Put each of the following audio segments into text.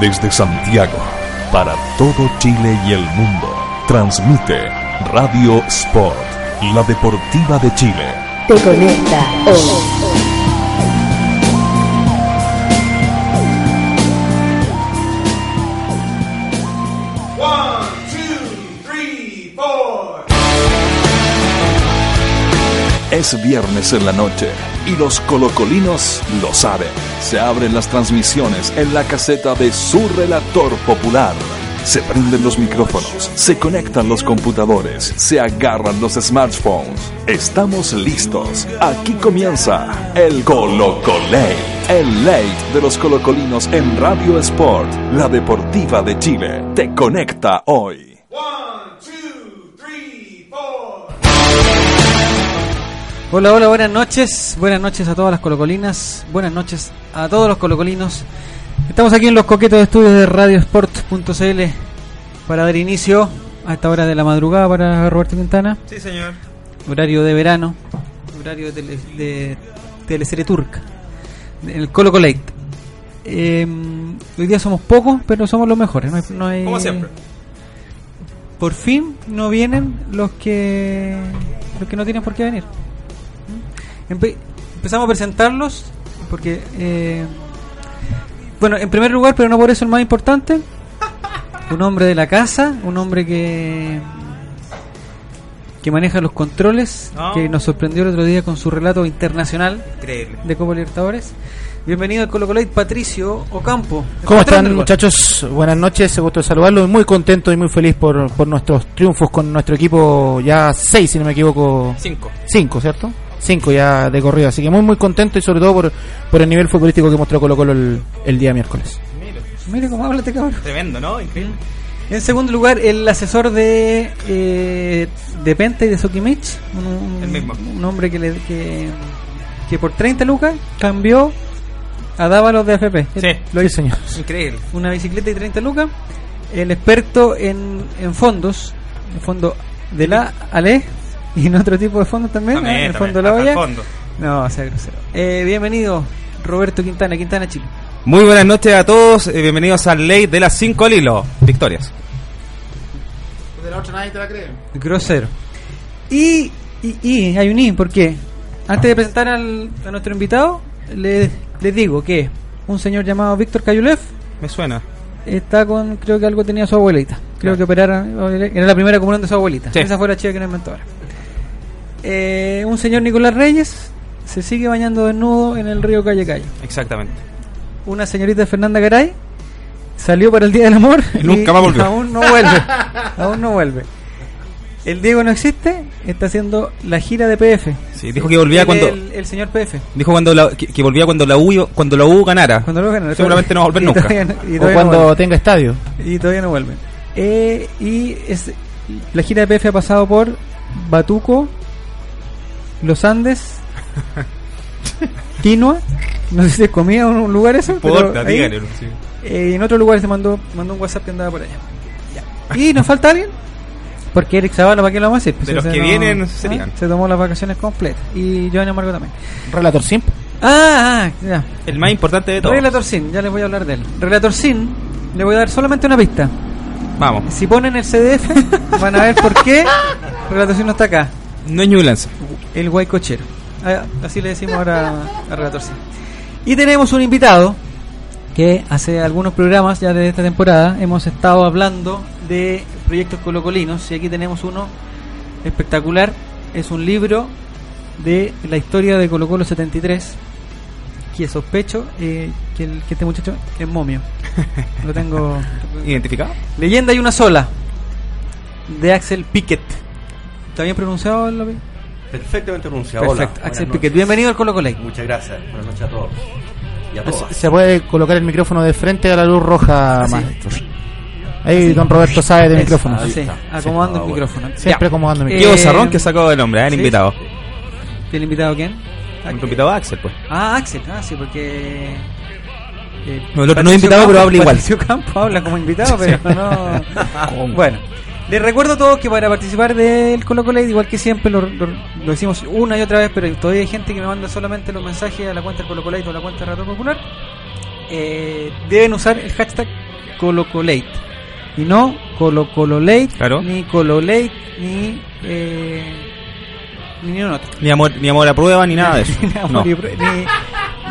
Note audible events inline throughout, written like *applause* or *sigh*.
Desde Santiago, para todo Chile y el mundo, transmite Radio Sport, la deportiva de Chile. Te conecta hoy. Es viernes en la noche y los colocolinos lo saben. Se abren las transmisiones en la caseta de su relator popular. Se prenden los micrófonos, se conectan los computadores, se agarran los smartphones. Estamos listos. Aquí comienza el Colocolate, el late de los colocolinos en Radio Sport, la deportiva de Chile. Te conecta hoy. Hola, hola, buenas noches. Buenas noches a todas las colocolinas. Buenas noches a todos los colocolinos. Estamos aquí en los coquetos de estudios de radiosport.cl para dar inicio a esta hora de la madrugada para Roberto Quintana. Sí, señor. Horario de verano, horario de, tele- de teleserie turca, el Colo Colate. Eh, hoy día somos pocos, pero somos los mejores. No hay, no hay- Como siempre. Por fin no vienen los que los que no tienen por qué venir. Empe- empezamos a presentarlos porque eh, bueno, en primer lugar, pero no por eso el más importante, un hombre de la casa, un hombre que que maneja los controles, No. que nos sorprendió el otro día con su relato internacional Increíble. de Copa Libertadores. Bienvenido al Colo Colate, Patricio Ocampo. ¿Cómo están muchachos? Buenas noches, he gusto de saludarlos. Muy contento y muy feliz por, por nuestros triunfos con nuestro equipo, ya seis si no me equivoco, Cinco. cinco, ¿cierto? Cinco ya de corrido, así que muy muy contento y sobre todo por, por el nivel futbolístico que mostró Colo Colo el, el día miércoles. Mira. Mire cómo habla este cabrón. Tremendo, ¿no? Increíble. En segundo lugar, el asesor de eh, de Penta y de Sokimich, un, un- El mismo. un hombre que, le, que, que por 30 lucas cambió a Dávalos de AFP. Sí. Lo Sí, hizo. señor. Increíble. Una bicicleta y 30 lucas. El experto en, en fondos, el fondo de la Ale y en otro tipo de fondos también, También, ¿eh? el también, fondo de la olla. fondo. No, o sea, grosero. Eh, bienvenido, Roberto Quintana, Quintana Chile. Muy buenas noches a todos. eh, bienvenidos al Ley de las 5 al hilo. Victorias. De la otra nadie te va a creer. Grosero. Y, y, y hay un y, ¿por qué? Antes de presentar al, a nuestro invitado, le- les digo que un señor llamado Víctor Cayulev Me suena. está con, creo que algo tenía su abuelita. Creo Claro. que operaron, era la primera comunión de su abuelita. Sí. Esa fue la chica que nos inventó ahora. Eh, un señor Nicolás Reyes se sigue bañando desnudo en el río Calle Calle. Exactamente. Una señorita Fernanda Garay salió para el Día del Amor Y *laughs* nunca más volvió. aún no vuelve. *laughs* aún no vuelve. El Diego no existe, está haciendo la gira de PF. Sí, dijo que volvía cuando El, el señor PF. dijo cuando la, que, que volvía cuando la U cuando la U ganara. Cuando lo ganan. Seguramente no va a volver *laughs* Y nunca. todavía no- y O todavía no cuando vuelve. tenga estadio. Y todavía no vuelve. Eh, y es, la gira de PF ha pasado por Batuco, Los Andes, Quinoa. No sé si se comía en un lugar eso. ahí, díganlo, sí. eh, y en otro lugar se mandó, mandó un WhatsApp que andaba por allá. Ya. ¿Y nos falta alguien? Porque Eric Zavala, ¿para qué lo vamos a decir? Pues De los que vienen serían. ah, Se tomó las vacaciones completas. Y Joan Amargo también. Relator Simp. Ah, ah, ya. El más importante de todos. Relator Sin, ya les voy a hablar de él. Relator Sin, le voy a dar solamente una pista. Vamos. Si ponen el CDF, van a ver por qué Relator Sin no está acá. No es Ñublense. El guaycochero. Ah, Así le decimos ahora *laughs* a Relator. Y tenemos un invitado que hace algunos programas ya de esta temporada hemos estado hablando de proyectos colocolinos y aquí tenemos uno espectacular. Es un libro de la historia de Colo Colo 73 que sospecho eh, que, el- que este muchacho es momio. Lo tengo. *laughs* ¿Identificado? Leyenda hay una sola de Axel Piquet. ¿Está bien pronunciado el apellido? Perfectamente pronunciado. Perfecto, Hola, Axel Piquet. Bienvenido al Colo Colo. Muchas gracias. Buenas noches a todos. Y a todas. Se puede colocar el micrófono de frente a la luz roja, Ah, sí. maestro. Ahí don Roberto sabe de micrófonos. Ahí Sí, acomodando Sí. el Ah, micrófono. Siempre Ya. acomodando el Eh, micrófono. Diego Sarrón que sacó el nombre, ¿eh? el sí. invitado. ¿El invitado quién? El invitado Axel, pues. Ah, Axel, ah, sí, porque. eh, No, el otro no es invitado, Campo- pero habla igual. Patricio Campo habla como invitado, pero no. *laughs* bueno, les recuerdo a todos que para participar del Colo Colo, igual que siempre, lo, lo, lo decimos una y otra vez, pero todavía hay gente que me manda solamente los mensajes a la cuenta del Colo Colo o a la cuenta de Rato Popular. Eh, deben usar el hashtag Colo Colate. Y no Colo Colo Late, Claro. ni Colo Late, ni, eh, ni otro. Ni amor, ni amor a prueba, ni nada de *laughs* eso. Ni, No. ni,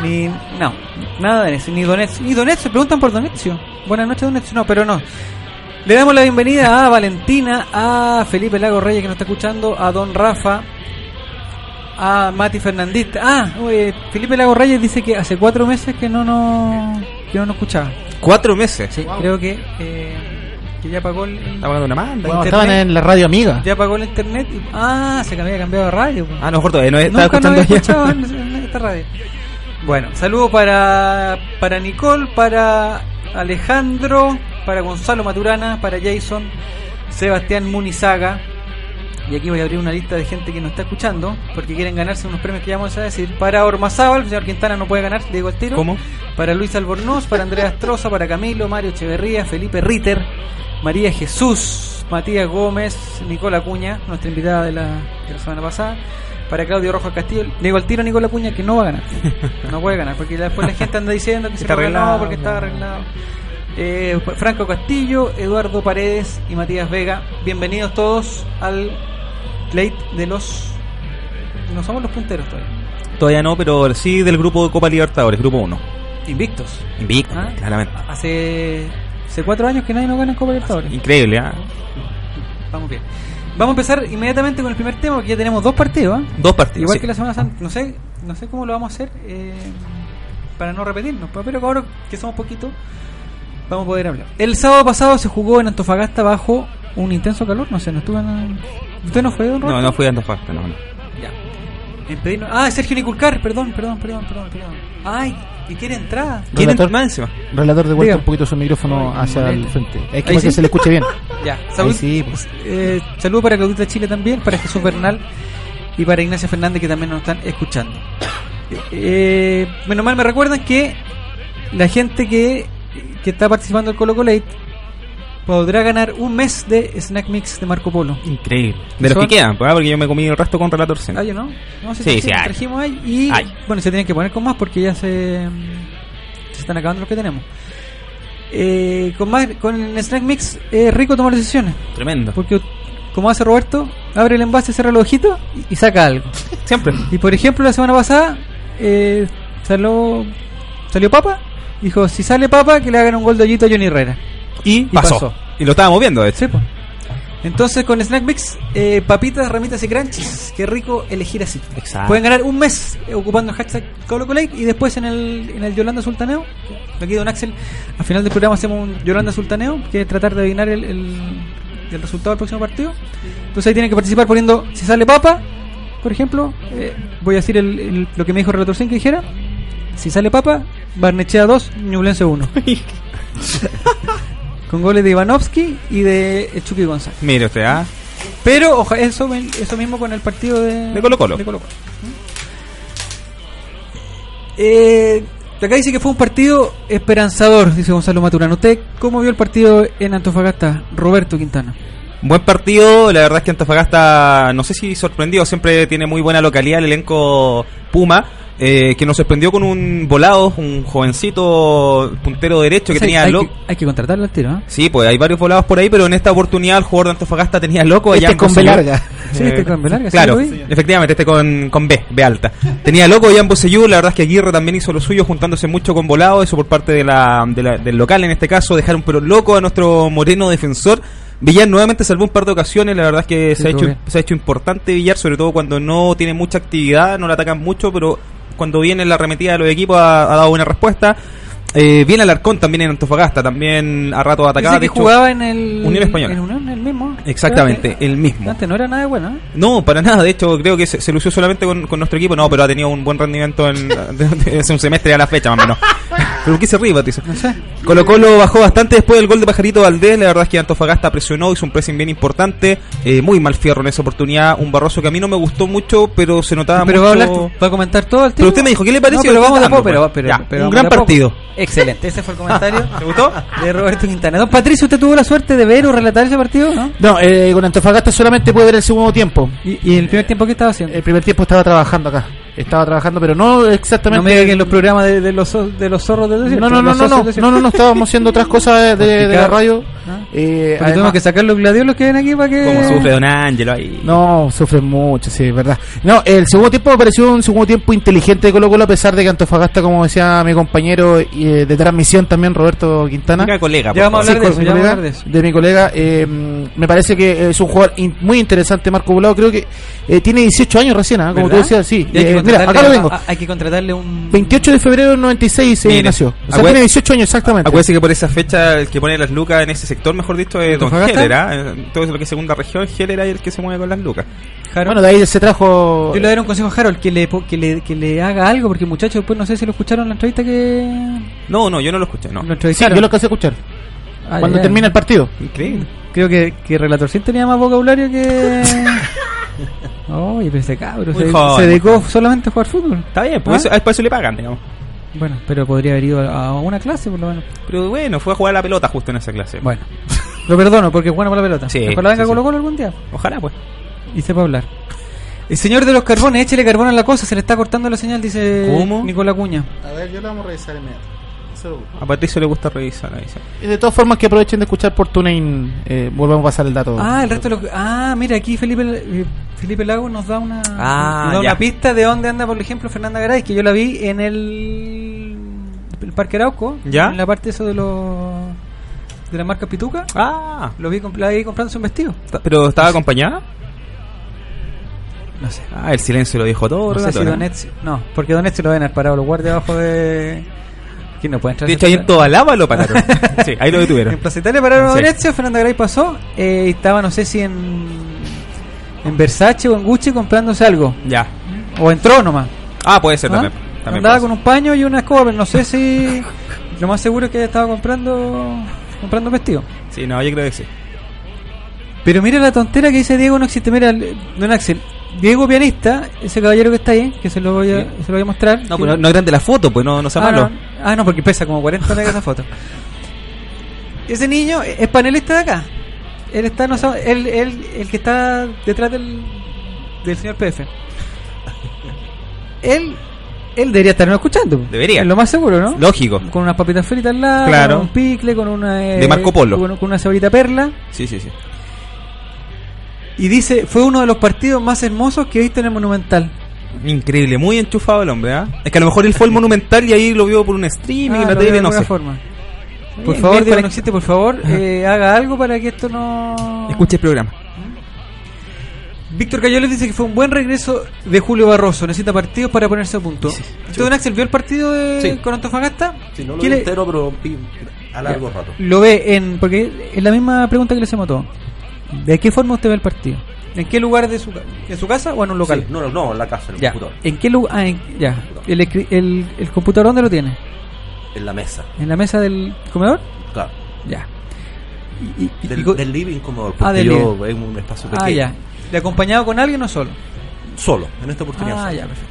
ni- no, nada de eso, ni Donetsk. Ni Donetsk, se preguntan por Donetsk. Buenas noches, Donetsk. No, pero no. Le damos la bienvenida a Valentina, a Felipe Lago Reyes que nos está escuchando, a Don Rafa, a Mati Fernández. Ah, oye, Felipe Lago Reyes dice que hace cuatro meses que no nos, que no nos escuchaba. Cuatro meses. Sí, creo que, eh, que ya pagó el, Está pagando una manda. Bueno, estaban en la radio amiga. ya pagó el internet. Y, ah, se había cambiado de radio. pues. Ah, no, mejor todavía no estaba Nunca no escuchando había ya. escuchado en, en esta radio. Bueno, saludos para, para Nicole, para Alejandro, para Gonzalo Maturana, para Jason, Sebastián Munizaga. Y aquí voy a abrir una lista de gente que nos está escuchando, porque quieren ganarse unos premios que ya vamos a decir. Para Ormazábal, el señor Quintana no puede ganar, le digo al tiro. ¿Cómo? Para Luis Albornoz, para Andrea Astroza, para Camilo, Mario Echeverría, Felipe Ritter, María Jesús, Matías Gómez, Nicola Cuña, nuestra invitada de la, de la semana pasada. Para Claudio Rojas Castillo, le digo al tiro a Nicola Cuña que no va a ganar. *laughs* No puede ganar, porque después la gente anda diciendo que *laughs* se Está lo ganó porque estaba arreglado. Eh, Franco Castillo, Eduardo Paredes y Matías Vega, bienvenidos todos al plate de los. No somos los punteros todavía. Todavía no, pero sí del grupo de Copa Libertadores, grupo 1. Invictos. Invicto, Ah. claramente. Hace, hace cuatro años que nadie nos gana en Copa Libertadores. Increíble, ¿ah? Vamos bien. Vamos a empezar inmediatamente con el primer tema, porque ya tenemos dos partidos. ¿ah? Dos partidos. Igual sí. que la semana Santa. No sé, no sé cómo lo vamos a hacer eh, para no repetirnos, pero ahora que somos poquitos, vamos a poder hablar. El sábado pasado se jugó en Antofagasta bajo un intenso calor. No sé, no estuvo en. ¿Usted no fue, don No, Roberto? no fui a Antofagasta, no, no. Ya. Pedirnos- Ah, Sergio Niculcar, perdón, perdón, perdón, perdón, perdón. Ay, y quiere entrar. ¿Quién Relator. más encima? Relator de vuelta Diga. un poquito su micrófono Ay, hacia el frente. Es Ahí que para que sí. se le escuche bien. *laughs* Ya, salud. Sí, pues. Eh, saludo para Claudita Chile también, para Jesús Bernal y para Ignacia Fernández que también nos están escuchando. Eh, menos mal me recuerdan que la gente que, que está participando del Colo Colo Late podrá ganar un mes de Snack Mix de Marco Polo. Increíble. De los Son- que quedan, pues, ah, porque yo me comí el resto con Relator sí. ¿Hay o no? no Sí, sí, hay. trajimos ahí y Hay. bueno, se tienen que poner con más porque ya se, se están acabando los que tenemos. Eh, con más con el Snack Mix es rico tomar decisiones. Tremendo. Porque, como hace Roberto, abre el envase, cierra los ojitos y, y saca algo. Siempre. Y por ejemplo, la semana pasada eh, salió, salió Papa. Dijo: Si sale Papa, que le hagan un gol de hoyito a Johnny Herrera. Y, pasó. pasó. Y lo estábamos viendo, de hecho. Sí, po. Entonces, con Snack Mix, eh, papitas, ramitas y crunchies. Qué rico elegir así. Exacto. Pueden ganar un mes ocupando el hashtag ColocoLake y después en el, en el Yolanda Sultaneo. Aquí, don Axel, al final del programa hacemos un Yolanda Sultaneo, que es tratar de adivinar el, el, el resultado del próximo partido. Entonces ahí tienen que participar poniendo, si sale Papa, por ejemplo, eh, voy a decir el, el- lo que me dijo Relator Sin que dijera. Si sale Papa, Barnechea 2, Ñublense 1. *laughs* Con goles de Ivanovsky y de Chucky González. Mire usted, ¿ah? Pero oja, eso, eso mismo con el partido de, De Colo-Colo. de Colo-Colo. Eh, acá dice que fue un partido esperanzador, dice Gonzalo Maturano. ¿Usted cómo vio el partido en Antofagasta, Roberto Quintana? Buen partido, la verdad es que Antofagasta, no sé si sorprendió, siempre tiene muy buena localidad el elenco Puma, eh, que nos sorprendió con un volado, un jovencito puntero derecho que O sea, tenía hay, loco. que, hay que contratarlo al tiro, ¿eh? Sí, pues hay varios volados por ahí, pero en esta oportunidad el jugador de Antofagasta tenía loco Este con B larga. Sí, este con B larga, Claro, efectivamente, este con, con B, B alta. Tenía loco allá en Bocellur, la verdad es que Aguirre también hizo lo suyo juntándose mucho con volado, eso por parte de la, de la- del local en este caso, dejaron pero loco a nuestro moreno defensor. Villar nuevamente salvó un par de ocasiones, la verdad es que Sí, se, ha hecho, bien. se ha hecho importante Villar, sobre todo cuando no tiene mucha actividad, no le atacan mucho, pero cuando viene la arremetida de los equipos ha, ha dado buena respuesta. Eh, viene Alarcón también en Antofagasta, también a rato atacaba. Dice que de hecho- jugaba en el Unión Española. En Unión, el mismo. Exactamente, el mismo. Antes no era nada de bueno, ¿eh? No, para nada. De hecho, creo que se, se lució solamente con, con nuestro equipo. No, pero ha tenido un buen rendimiento en *laughs* hace un semestre a la fecha, más o menos. *laughs* ¿Pero qué se ríe, Patricio? No sé. Colo Colo bajó bastante después del gol de Pajarito Valdés. La verdad es que Antofagasta presionó, hizo un pressing bien importante. Eh, muy mal fierro en esa oportunidad. Un Barroso que a mí no me gustó mucho, pero se notaba Pero va a mucho. hablar, va a comentar todo el Pero usted me dijo, ¿qué le pareció? No, pero vamos de a Tratando, poco, pero, pues. pero, Ya, pero un gran de partido. Excelente, ese fue el comentario. *laughs* ¿Te gustó? De Roberto Quintana. Don Patricio, ¿usted tuvo la suerte de ver o relatar ese partido? ¿no? No, eh, con Antofagasta solamente puede ver el segundo tiempo. ¿Y, y el primer tiempo qué estaba haciendo? El primer tiempo estaba trabajando acá. Estaba trabajando, pero no exactamente. No me digas que en los programas de, de los, de los zorros del desierto. No, no, no, no, no, no, no, no, estábamos haciendo otras cosas de, de la radio. ¿Ah? Eh, tengo que sacar los gladiolos que ven aquí para que. Como sufre Don Ángelo ahí. No, sufren mucho, sí, es verdad. No, el segundo tiempo me pareció un segundo tiempo inteligente de Colo Colo, a pesar de que Antofagasta, como decía mi compañero y, eh, de transmisión también, Roberto Quintana. Mira, colega, Ya vamos a hablar de eso, mi ya vamos a colega, hablar de eso. mi colega, eh, me parece que es un jugador in- muy interesante, Marco Volado. Creo que eh, tiene 18 años recién, ¿ah? como ¿Verdad? tú decías, sí. Y hay que mira, contratarle- acá lo tengo. a- Hay que contratarle un. 28 de febrero del 96 eh, nació. O sea, tiene 18 años exactamente. Acuérdense que por esa fecha el que pone las lucas en ese sector, mejor dicho, es Don. Heller, ¿ah? Eh, Todo eso lo que es segunda región, Heller es el que se mueve con las lucas. Harold. Bueno, de ahí se trajo. Yo le daré un consejo a Harold que le, que le, que le haga algo, porque muchachos, después no sé si lo escucharon en la entrevista que. No, no, yo no lo escuché, no. Lo Sí, yo lo alcancé a escuchar. Ah, cuando ya. termina el partido. Increíble. Creo que, que Relatorcín tenía más vocabulario que. *laughs* *laughs* Oye, pero ese cabro Muy se, joven, se dedicó joven. solamente a jugar fútbol. Está bien, pues ¿Ah? eso, a para eso le pagan, digamos. Bueno, pero podría haber ido a, una clase, por lo menos. Pero bueno, fue a jugar a la pelota justo en esa clase. Bueno, *laughs* lo perdono porque es bueno para la pelota. Sí, Ojalá venga sí, sí. Colo Colo algún día Ojalá, pues. y sepa hablar. El señor de los carbones, échele carbón a la cosa, se le está cortando la señal, dice ¿Cómo? Nicolás Cuña. A ver, yo la vamos a revisar A Patricio le gusta revisar ahí. sí. Y de todas formas que aprovechen de escuchar por TuneIn, eh, volvemos a pasar el dato. Ah, el resto de los... Ah, mira, aquí Felipe eh, Felipe Lago nos da una Ah, nos da ya. una pista de dónde anda, por ejemplo, Fernanda Garay, que yo la vi en el, el Parque Arauco, ¿Ya? en la parte eso de los de la marca Pituca. Ah, Lo vi, la vi comprándose un vestido. pero estaba acompañada. No sé. Ah, el silencio lo dijo todo. No sé si relator. Donetsk... No, porque Donetsk lo ven al parado los guardias abajo de... ¿Quién no puede entrar? De hecho, ahí en toda lava lo *laughs* pararon. sí, ahí lo En detuvieron. Plaza Italia pararon a. Donetsk, Fernanda Garay pasó eh, y estaba, no sé si en... En Versace o en Gucci comprándose algo. Ya. O entró nomás. Ah, puede ser ¿Ah? también. también Andaba con un paño y una escoba, pero no sé si. Lo más seguro es que estaba comprando comprando vestido. Sí, no, yo creo que sí. Pero mira la tontera que dice Diego, no existe. Mira, don Axel. Diego pianista, ese caballero que está ahí, que se lo voy a, Sí. se lo voy a mostrar. No, pues no, no es grande la foto, pues no, no sea ah, malo. no, ah, no, porque pesa como 40 megas esa foto. *laughs* Ese niño es panelista de acá. Él está, no sabe, él, él, el que está detrás del, del señor PF. *laughs* Él, él debería estarnos escuchando. Debería. Es lo más seguro, ¿no? Lógico. Con unas papitas fritas al lado, Claro. con un picle, con una... eh, De Marco Polo. Con, con una cebollita perla. Sí, sí, sí. Y dice, fue uno de los partidos más hermosos que he visto en el Monumental. Increíble, muy enchufado el hombre, ¿ah? Es que a lo mejor él fue el monumental y ahí lo vio por un streaming, Ah, en la tele, no alguna sé. forma. Por Bien, favor, bien, Diego, para- no existe, por favor, eh, haga algo para que esto no... Escuche el programa. Víctor Cayoles dice que fue un buen regreso de Julio Barroso. Necesita partidos para ponerse a punto. Sí. ¿Usted, don Axel, vio el partido de Sí. con Antofagasta? Sí, no lo ¿Qué vi le- entero, pero a largo rato. Lo ve en... Porque es la misma pregunta que le hacemos a todos. ¿De qué forma usted ve el partido? ¿En qué lugar de su, en su casa o en un local? Sí, no, no, en la casa, en el ya. computador. ¿En qué lugar? Ah, en- ya. El, el, ¿El computador dónde lo tiene? En la mesa, ¿En la mesa del comedor? claro. Ya. Y- Del, y co- del living como Ah, porque del yo living. un espacio pequeño. ah, ya. ¿Le acompañado con alguien o solo? Solo, en esta oportunidad. Ah, solo. ya, perfecto.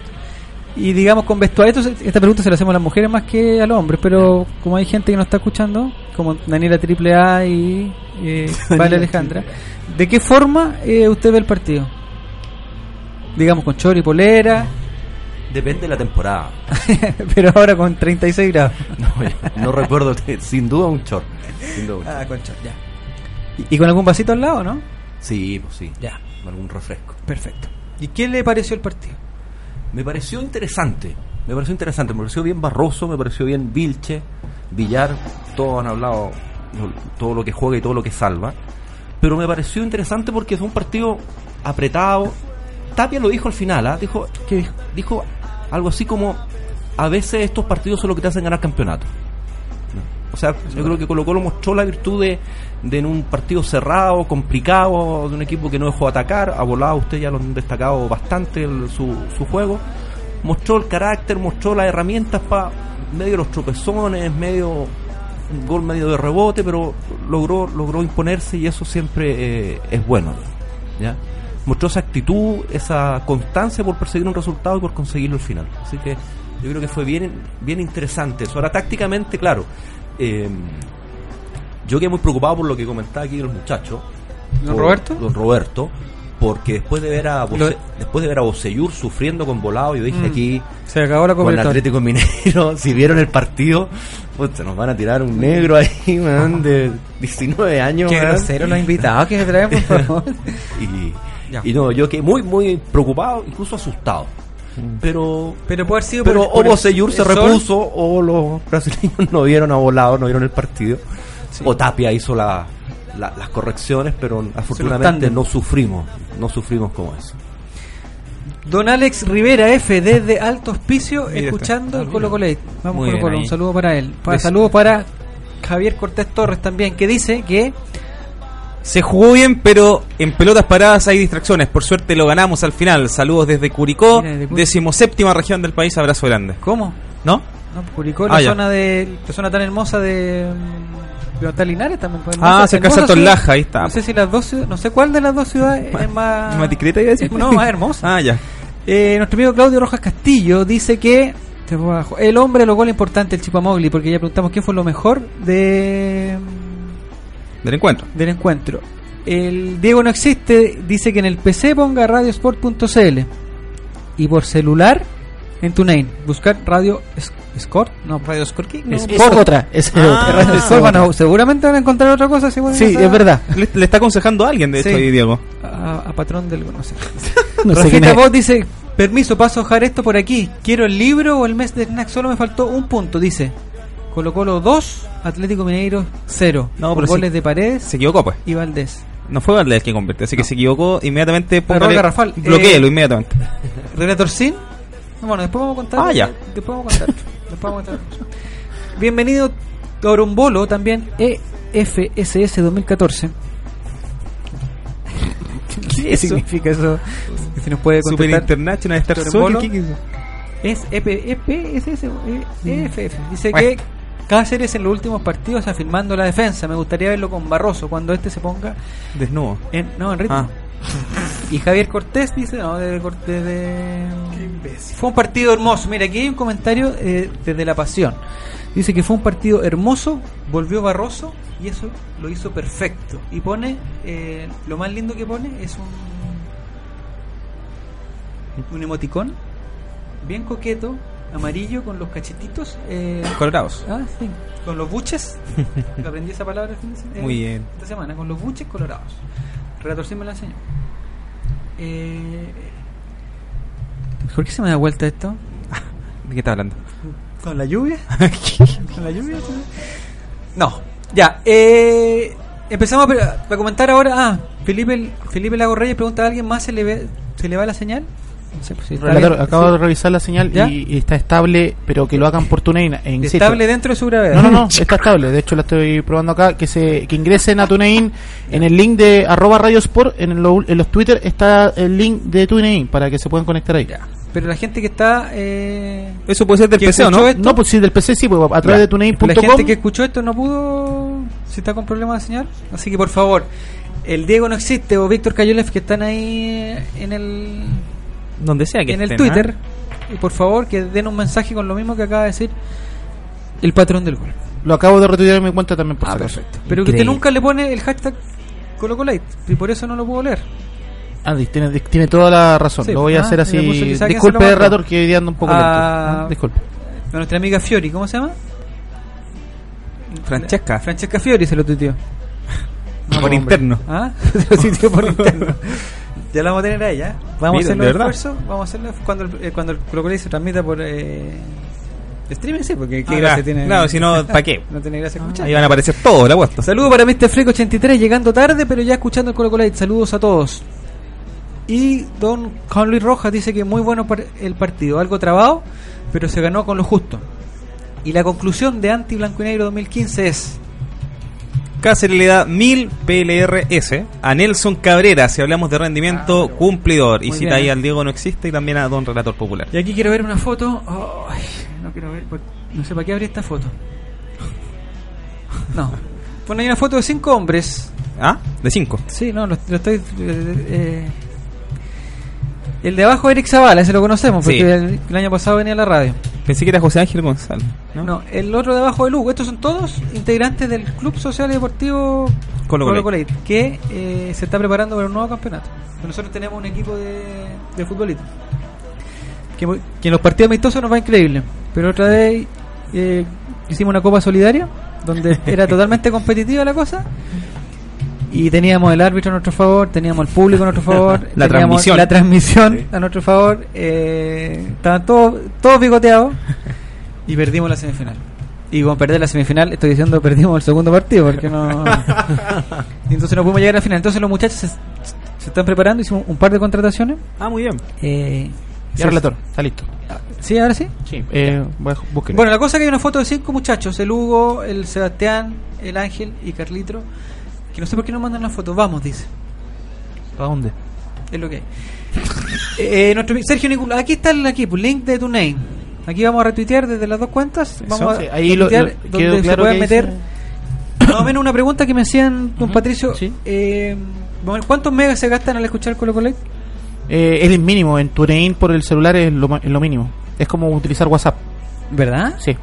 Y digamos con vestuario, esto se- esta pregunta se la hacemos a las mujeres más que a los hombres, pero como hay gente que nos está escuchando, como Daniela Triple A y eh, *laughs* Vale Alejandra, ¿de qué forma eh, usted ve el partido? Digamos con chori, polera, Depende de la temporada. *laughs* pero ahora con 36 grados. *laughs* No, no recuerdo, sin duda un short. Sin duda un. Ah, con chori, ya. ¿Y, y con algún vasito al lado, no? Sí, pues sí. Ya, Algún refresco. perfecto. ¿Y qué le pareció el partido? Me pareció interesante. Me pareció interesante. Me pareció bien Barroso, me pareció bien Vilche, Villar. Todos han hablado todo lo que juega y todo lo que salva. Pero me pareció interesante porque es un partido apretado. Tapia lo dijo al final, ¿ah? dijo, ¿Qué dijo? algo así como a veces estos partidos son lo que te hacen ganar campeonato. Sea, yo creo que Colo Colo mostró la virtud de, en un partido cerrado, complicado, de un equipo que no dejó atacar, a volado usted ya lo han destacado bastante su, su juego, mostró el carácter, mostró las herramientas para medio los tropezones, medio gol medio de rebote, pero logró logró imponerse y eso siempre eh, es bueno. ¿ya? Mostró esa actitud, esa constancia por perseguir un resultado y por conseguirlo al final. Así que yo creo que fue bien, bien interesante eso. Ahora, tácticamente, claro, eh, yo quedé muy preocupado por lo que comentaba aquí los muchachos. ¿Don por- Roberto? Don Roberto. porque después de ver a Lo- después de ver a Bocellur sufriendo con volado, yo dije Mm. aquí Se acabó la con Copa Atlético Mineiro, *laughs* si vieron el partido, puta, nos van a tirar un negro ahí, *laughs* man, de 19 años. Qué grosero los invitados que traen, por *laughs* favor. Y, y no, yo quedé muy, muy preocupado, incluso asustado. Pero Pero puede haber sido pero por- o el- Bocellur se repuso o los brasileños *laughs* no vieron a volado, no vieron el partido. O Tapia hizo la- la- las correcciones, pero afortunadamente no sufrimos, no sufrimos como eso. Don Alex Rivera F desde Alto Hospicio Mira escuchando está. el Colo Colo. Vamos Colo Colo, un saludo para él. Para, saludo para Javier Cortés Torres también, que dice que Se jugó bien, pero en pelotas paradas hay distracciones. Por suerte lo ganamos al final. Saludos desde Curicó, Mira, desde Curi- decimoséptima región del país. Abrazo grande. ¿cómo? ¿No? No, Curicó, Ah, la ya. zona de la zona tan hermosa de mm, de Linares también. pues, Ah, cerca de. Laja, ahí está. No sé si las dos no sé cuál de las dos ciudades es más ¿Más discreta iba a decir? No, más hermosa. Ah, ya. Eh, nuestro amigo Claudio Rojas Castillo dice que el hombre lo gol importante el Chipamogli, porque ya preguntamos qué fue lo mejor de Del encuentro. del encuentro. El Diego no existe, dice que en el PC ponga radiosport.cl y por celular en TuneIn. Buscar Radio Score, no, Radio Score. ¿qué? No, es Sport. otra, es Ah, otra. Radio Score, bueno, seguramente van a encontrar otra cosa. si Sí, es verdad. Le, le está aconsejando a alguien, de Sí. hecho, ahí, Diego. A, a patrón del no sé. *laughs* No sé quién es. Bot dice, permiso, paso a dejar esto por aquí. Quiero el libro o el mes de snack. Solo me faltó un punto, dice. Colo Colo 2, Atlético Mineiro 0. No, pero sí. goles de Paredes Se equivocó, pues. y Valdés. No fue Valdés quien convirtió, así que se equivocó inmediatamente. póngale- Garrafal. Bloquéelo Eh, inmediatamente. *laughs* Relator Sin. Bueno, después vamos a contar. Ah, ya. Después vamos a contar. después vamos a contar. Bienvenido Torombolo también E EFSS 2014. *laughs* ¿Qué significa eso? Si nos puede Super. International Star. Soccer. Es EP, EPSS, EFF. Dice Bueno. que Cáceres en los últimos partidos afirmando la defensa. Me gustaría verlo con Barroso cuando este se ponga Desnudo. en, no, en ritmo. Ah. *laughs* Y Javier Cortés dice, no, de, Cortés de... Fue un partido hermoso. Mira, aquí hay un comentario eh, desde La Pasión. Dice que fue un partido hermoso, volvió Barroso y eso lo hizo perfecto. Y pone, eh, lo más lindo que pone es un, un emoticón bien coqueto, amarillo, con los cachetitos. eh, Colorados. ah, sí, con los buches. *laughs* Aprendí esa palabra el fin de se- eh, Muy bien. esta semana, con los buches colorados. Relator sí me la enseñó. Eh, ¿Por qué se me da vuelta esto? *laughs* ¿De qué está hablando? *laughs* ¿Con la lluvia? ¿Con la lluvia? No, ya. Eh, empezamos a, a comentar ahora. Ah, Felipe, Felipe Lago Reyes pregunta a alguien más: ¿se le, ve, ¿se le va la señal? No sé, pues, si Relator, acabo Sí. de revisar la señal ¿Ya? y, y está estable, pero que lo hagan por TuneIn. e insisto. Estable dentro de su gravedad. No, no, no, *laughs* está estable. De hecho, la estoy probando acá. Que se que ingresen a TuneIn en el link de arroba radiosport. En, lo- en los Twitter está el link de TuneIn para que se puedan conectar ahí. Ya. Pero la gente que está. Eh, Eso puede ser del ¿Que PC, ¿o escuchó no? esto? No, pues sí, del PC sí, pues, a través Ya. de la TuneIn.com. gente que escuchó esto no pudo. Si está con problemas de señal. Así que por favor, el Diego no existe o Víctor Cayolev que están ahí en el. Donde sea que en el estén, Twitter. ¿ah? Y por favor que den un mensaje con lo mismo que acaba de decir el patrón del gol. Lo acabo de retuitear en mi cuenta también, por Ah, perfecto. Pero que usted nunca le pone el hashtag ColocoLate y por eso no lo puedo leer. Andy, tiene, tiene toda la razón. Sí, lo voy a ah, hacer así. Disculpe. Rator, que hoy día ando un poco Ah. lento. ¿no? Disculpe. A nuestra amiga Fiori, ¿cómo se llama? Francesca. Francesca Fiori se lo tuiteó. *laughs* por interno. ¿Ah? *laughs* Se lo tuiteó por *laughs* interno. Ya la vamos a tener a ella. Vamos a hacer ¿de los esfuerzos. Vamos a hacerlo cuando el, eh, cuando el Colo se transmita por eh, streaming, sí, porque qué Ah, gracia claro. tiene. Claro, si no, ¿pa' qué? *laughs* No tiene gracia escuchar. Ahí van a aparecer todos, la apuesto. Saludos para Mr. Freak 83, llegando tarde, pero ya escuchando el Colo Colate. Saludos a todos. Y don Juan Luis Rojas dice que muy bueno el partido, algo trabado, pero se ganó con lo justo. Y la conclusión de Anti Blanco y Negro 2015 es Cáceres le da 1000 PLRS a Nelson Cabrera, si hablamos de rendimiento cumplidor. Y cita ahí al Diego no existe y también a Don Relator Popular. Y aquí quiero ver una foto. Ay, no quiero ver. por- No sé para qué abrí esta foto. No. Pone ahí una foto de cinco hombres. ¿Ah? De 5. Sí, no, lo, lo estoy. eh, eh, el de abajo, Eric Zavala, ese lo conocemos, porque Sí. el, el año pasado venía a la radio. Pensé que era José Ángel González. ¿no? No, el otro de abajo de Lugo. Estos son todos integrantes del Club Social y Deportivo Colo Colo Colo. Que eh, se está preparando para un nuevo campeonato. Nosotros tenemos un equipo de, de. Que, muy- que en los partidos amistosos nos va increíble. Pero otra vez eh, hicimos una copa solidaria, donde era *laughs* totalmente competitiva la cosa. Y teníamos el árbitro a nuestro favor, teníamos el público a nuestro *laughs* favor, La teníamos transmisión. la transmisión Sí. a nuestro favor. Eh, estaban todos, todos bigoteados y perdimos la semifinal. Y con perder la semifinal, estoy diciendo perdimos el segundo partido porque no. *laughs* y entonces no pudimos llegar a la final. Entonces los muchachos se, se están preparando, hicimos un par de contrataciones. Ah, muy bien. Eh, Ya, relator, está listo. ¿Sí, ahora sí? Sí, eh, voy a-. Bueno, la cosa es que hay una foto de cinco muchachos: el Hugo, el Sebastián, el Ángel y Carlitro. Que no sé por qué no mandan la foto. Vamos, dice. ¿Para dónde? Es lo que hay. *laughs* Eh, nuestro, Sergio Nicolás, aquí está el equipo, link de tu name. Aquí vamos a retuitear desde las dos cuentas. Vamos a ahí lo- retuitear lo- donde se que meter. Más o menos una pregunta que me hacían, don Patricio. sí. eh, ¿Cuántos megas se gastan al escuchar Colo Colo? Eh, es el mínimo, en TuneIn por el celular es lo, es lo mínimo. Es como utilizar WhatsApp, ¿Verdad? sí.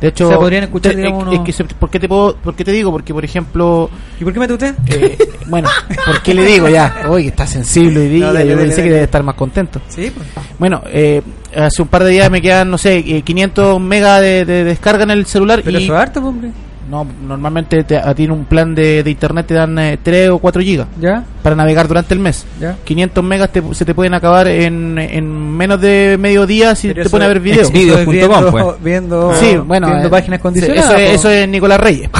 De hecho, O sea, podrían escuchar, te- digamos, es- unos- es que se- ¿por, qué te puedo, ¿Por qué te digo? Porque, por ejemplo, ¿Y por qué me tutea? eh, bueno, ¿por qué le digo ya? *laughs* Oye, está sensible hoy día, No, dale, yo dale, pensé dale. que debe estar más contento. Sí, pues. Bueno, eh, hace un par de días me quedan, no sé, eh, 500 megas de, de descarga en el celular Pero y eso es harto, pues, hombre. No, normalmente te, a ti en un plan de, de internet te dan eh, 3 o 4 gigas ¿Ya? para navegar durante el mes. ¿Ya? 500 megas te- se te pueden acabar en, en menos de medio día si Pero te ponen a ver videos. eso es Videos.com, viendo, pues. viendo, Sí, bueno, viendo eh, páginas condicionadas. Eso es, pues. eso es Nicolás Reyes.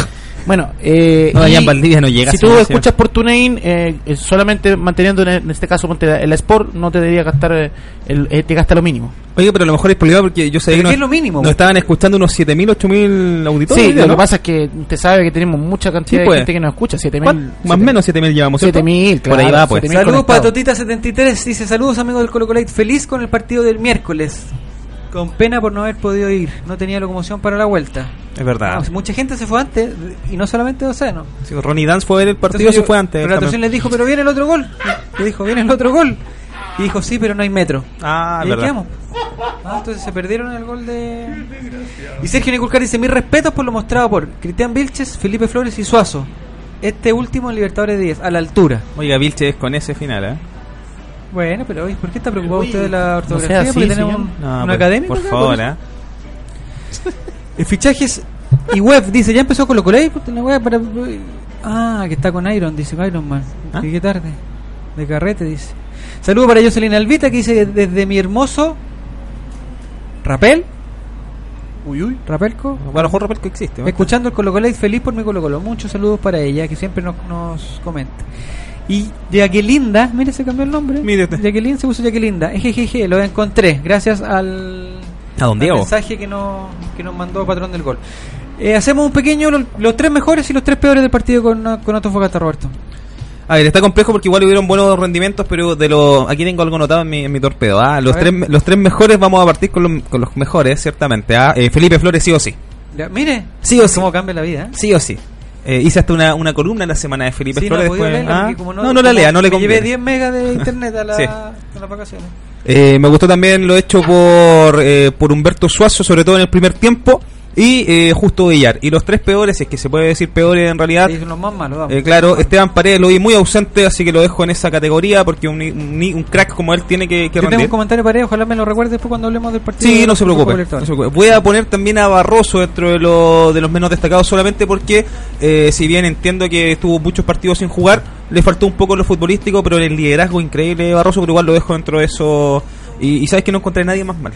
Bueno, eh, No, allá y en Valdivia no llega Si tú escuchas por TuneIn, eh, solamente manteniendo en, este caso el Sport, no te debería gastar, eh, el, eh, te gasta lo mínimo. Oye, pero a lo mejor es problema porque yo sé ¿Pero que qué nos, es lo mínimo, nos estaban escuchando unos 7.000, 8.000 auditores. Sí, lo ¿no? que pasa es que usted sabe que tenemos mucha cantidad Sí, pues. de gente que nos escucha, 7000. ¿Cuán- Más o menos 7.000 llevamos. ¿cierto? 7000, Por ahí claro, va, pues. 7.000 Saludos para conectados. Totita73. Dice: Saludos, amigos del Colo Colo Light. Feliz con el partido del miércoles. Con pena por no haber podido ir. No tenía locomoción para la vuelta. Es verdad. No, mucha gente se fue antes. Y no solamente Océano. Sí, Ronnie Dance fue a ver el partido, Entonces se yo- fue antes. Pero la torsión les dijo: Pero viene el otro gol. Le dijo: Viene el otro gol. Y dijo: Sí, pero no hay metro. Ah, y verdad. Ah, entonces se perdieron el gol de. Y Sergio Niculcar dice: Mis respetos por lo mostrado por Cristian Vilches, Felipe Flores y Suazo. Este último en Libertadores 10, a la altura. Oiga, Vilche es con ese final, ¿eh? Bueno, pero oye, ¿por qué está preocupado usted de la ortografía? así, Porque tenemos un, No, un por- académico. Por acá, favor, ¿eh? El fichajes y web dice, ya empezó la wea, para Ah, que está con Iron, dice Iron Man. ¿Ah? Llegué tarde. De carrete dice. Saludos para Jocelyn Albita que dice desde mi hermoso Rapel. Uy, uy. Rapelco. Bueno, a lo mejor Rapel que existe. Escuchando el Colo Colo feliz por mi Colo Colo. Muchos saludos para ella que siempre nos, nos comenta. Y Jacquelinda, mire, se cambió el nombre. Mírate. Jacqueline se puso Jacquelinda. Ejejeje, lo encontré. Gracias al, A don al Diego. mensaje que nos, que nos mandó Patrón del Gol. Eh, hacemos un pequeño, lo- los, tres mejores y los tres peores del partido con, con Antofagasta, Roberto. A ver, está complejo porque igual hubieron buenos rendimientos, pero de los aquí tengo algo anotado en mi, en mi torpedo. ¿ah? Los, A tres, ver. los tres mejores vamos a partir con, los- con los mejores, ciertamente. ¿ah? Eh, Felipe Flores sí o sí. Ya, mire, Sí o sí. cómo cambia la vida. ¿eh? Sí o sí. Eh, hice hasta una, una columna en la semana de Felipe Sí, no Flores. podido después, leerla ¿ah? como no, no, la lea, no le me llevé conviene. 10 megas de internet a, la, Sí. a las vacaciones. Eh, me gustó también lo hecho por, eh, por Humberto Suazo, sobre todo en el primer tiempo, y eh, Justo Villar. Y los tres peores, si es que se puede decir peores en realidad, Sí, los más malos. vamos. eh, claro, Esteban Paredes lo vi muy ausente, así que lo dejo en esa categoría, porque un, un, un crack como él tiene que, que Yo tengo rendir. un comentario él, ojalá me lo recuerde después cuando hablemos del partido. Sí, no se preocupe, Libertadores. no se preocupe. Voy a poner también a Barroso dentro de, lo- de los menos destacados solamente porque, eh, si bien entiendo que estuvo muchos partidos sin jugar, le faltó un poco lo futbolístico, pero el liderazgo increíble de Barroso, pero igual lo dejo dentro de eso. Y, y sabes que no encontré a nadie más mal,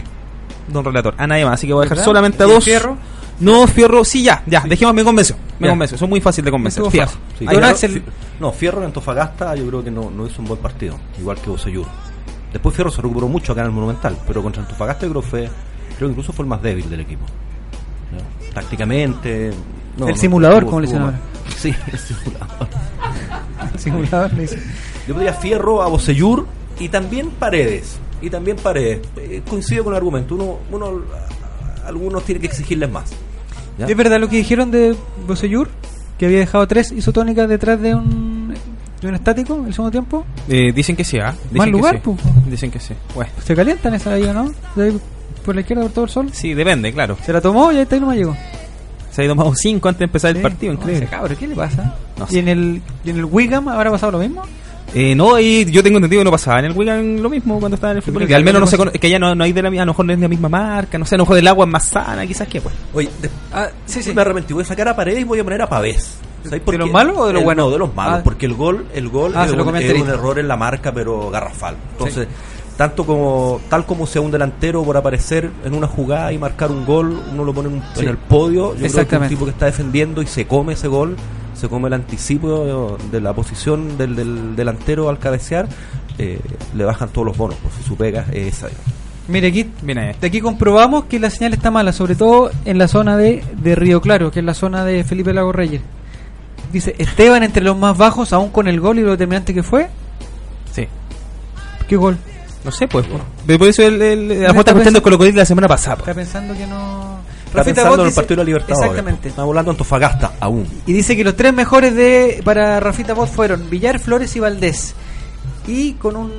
don Relator, a nadie más, así que voy a dejar ¿Verdad? solamente a ¿Y el dos. Fierro? No, Fierro, sí, ya, ya, dejemos, me convenció, me convenció, son muy fáciles de convencer. Fierro. Sí, Fierro- Axel. No, Fierro en Antofagasta yo creo que no, no hizo un buen partido, igual que Bocellur. Después Fierro se recuperó mucho acá en el Monumental, pero contra Antofagasta yo creo que fue, creo que incluso fue el más débil del equipo. Tácticamente... no, El no, simulador, como le dicen ahora. *laughs* Sí, el simulador. *laughs* Simulador, le. Yo pondría Fierro a Bocellur y también Paredes. Y también Paredes. Eh, coincido con el argumento. Uno, uno, a- a- algunos tienen que exigirles más. ¿Ya? ¿Es verdad lo que dijeron de Bosellur? Que había dejado tres isotónicas detrás de un, de un estático el segundo tiempo. Eh, dicen que sí, ¿ah? Dicen Mal que lugar, sí. pues. Dicen que sí. Bueno. Se calientan esa ahí, ¿o ¿no? Por la izquierda por todo el sol. Sí, depende, claro. Se la tomó y ahí está y no me llegó. Se ha ido más 5 antes de empezar el Sí. partido, No, increíble. ese cabrón, ¿qué le pasa? No ¿Y sé. en el, y en el Wigan habrá pasado lo mismo? Eh, no, y yo tengo entendido que no pasaba en el Wigan lo mismo cuando estaba en el fútbol. Que al menos no se así. cono- que ya no, no hay de la, a lo mejor no es de la misma marca, no sé, a lo mejor el agua es más sana, quizás que pues. Oye, de- Ah, sí, sí. me arrepentí, voy a sacar a Paredes y voy a poner a Pavés. ¿Sabes por ¿De los malos o de los El- buenos? No, de los malos, Ah. porque el gol, el gol Ah, es, un, es un error en la marca, pero garrafal. Entonces, tanto como tal como sea un delantero por aparecer en una jugada y marcar un gol, uno lo pone en, un- Sí. en el podio. Yo creo que un Exactamente. tipo que está defendiendo y se come ese gol, se come el anticipo de la posición del, del delantero al cabecear, eh, le bajan todos los bonos, por si su pega es esa. Mire, aquí, ahí. de aquí comprobamos que la señal está mala, sobre todo en la zona de, de Río Claro, que es la zona de Felipe Lago Reyes. Dice, Esteban entre los más bajos, aún con el gol y lo determinante que fue. Sí. ¿Qué gol? No sé, pues. pues. Por eso el, el, a lo mejor está pensando- Colo la semana pasada. Está pues. pensando que no... Está Rafita pensando en el dice- partido de la Libertad. Exactamente. Está volando Antofagasta aún. Y dice que los tres mejores de para Rafita Bot fueron Villar, Flores y Valdés. Y con un.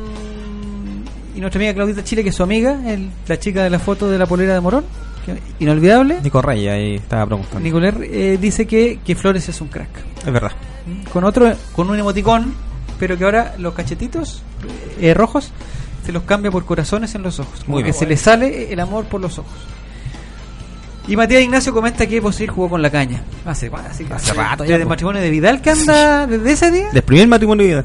Y nuestra amiga Claudita Chile, que es su amiga, el- la chica de la foto de la polera de Morón, que- inolvidable. Nico Rey ahí estaba preguntando. Nicolás eh, dice que, que Flores es un crack. Es verdad. Con otro, con un emoticón, pero que ahora los cachetitos eh, rojos se los cambia por corazones en los ojos. Muy que se le sale el amor por los ojos. Y Matías Ignacio comenta que Posil jugó con la caña. Hace, hace, Hace rato Desde el matrimonio de Vidal que anda desde ese día. Del primer matrimonio de vida.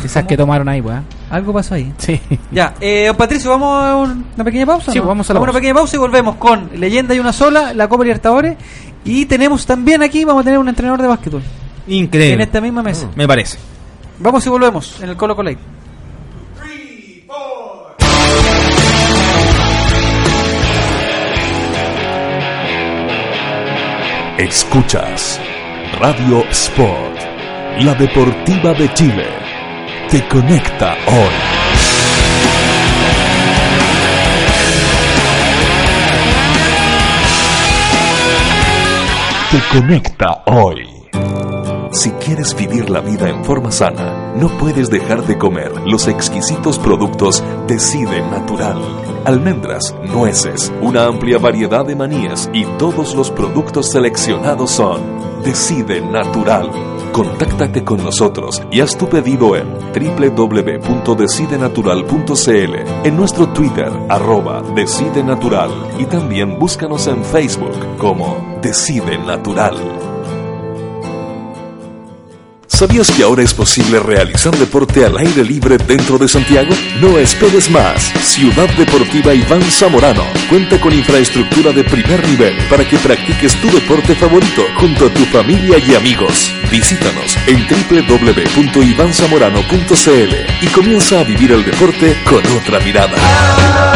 Quizás *laughs* que tomaron ahí, pues. ¿eh? Algo pasó ahí. Sí. Ya, eh, don Patricio, ¿vamos a un- una pequeña pausa? Sí, no? vamos a la una pausa. pequeña pausa y volvemos con Leyenda y una sola, la Copa Libertadores. Y tenemos también aquí, vamos a tener un entrenador de básquetbol. Increíble. En esta misma mesa. Me parece. Vamos y volvemos en el Colo Colate. Escuchas Radio Sport, la deportiva de Chile. Te conecta hoy. Te conecta hoy. Si quieres vivir la vida en forma sana, no puedes dejar de comer los exquisitos productos Decide Natural. Almendras, nueces, una amplia variedad de manías y todos los productos seleccionados son Decide Natural. Contáctate con nosotros y haz tu pedido en www.decidenatural.cl, en nuestro Twitter, arroba Decide Natural, y también búscanos en Facebook como Decide Natural. ¿Sabías que ahora es posible realizar deporte al aire libre dentro de Santiago? No esperes más. Ciudad Deportiva Iván Zamorano cuenta con infraestructura de primer nivel para que practiques tu deporte favorito junto a tu familia y amigos. Visítanos en www.ivanzamorano.cl y comienza a vivir el deporte con otra mirada.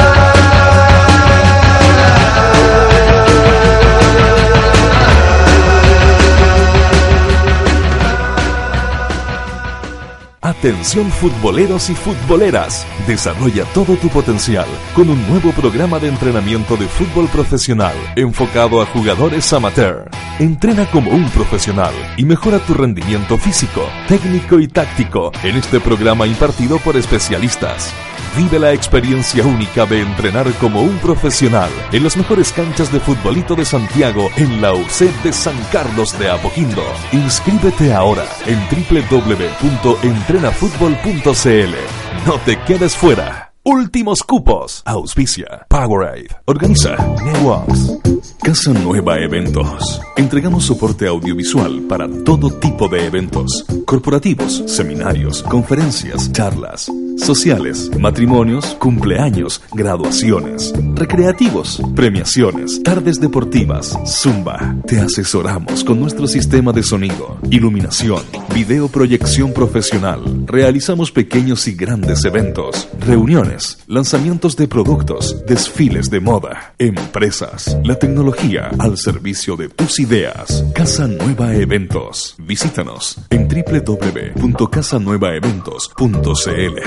Atención futboleros y futboleras. Desarrolla todo tu potencial con un nuevo programa de entrenamiento de fútbol profesional enfocado a jugadores amateur. Entrena como un profesional y mejora tu rendimiento físico, técnico y táctico en este programa impartido por especialistas. Vive la experiencia única de entrenar como un profesional en las mejores canchas de futbolito de Santiago en la UC de San Carlos de Apoquindo. Inscríbete ahora en www.entrenafutbol.cl. No te quedes fuera. Últimos cupos. Auspicia. Powerade. Organiza. Networks. Casa Nueva Eventos. Entregamos soporte audiovisual para todo tipo de eventos. Corporativos, seminarios, conferencias, charlas, sociales, matrimonios, cumpleaños, graduaciones, recreativos, premiaciones, tardes deportivas, zumba. Te asesoramos con nuestro sistema de sonido, iluminación, video proyección profesional. Realizamos pequeños y grandes eventos, reuniones, lanzamientos de productos, desfiles de moda, empresas, la tecnología al servicio de tus ideas. Casa Nueva Eventos. Visítanos en www.casanuevaeventos.cl.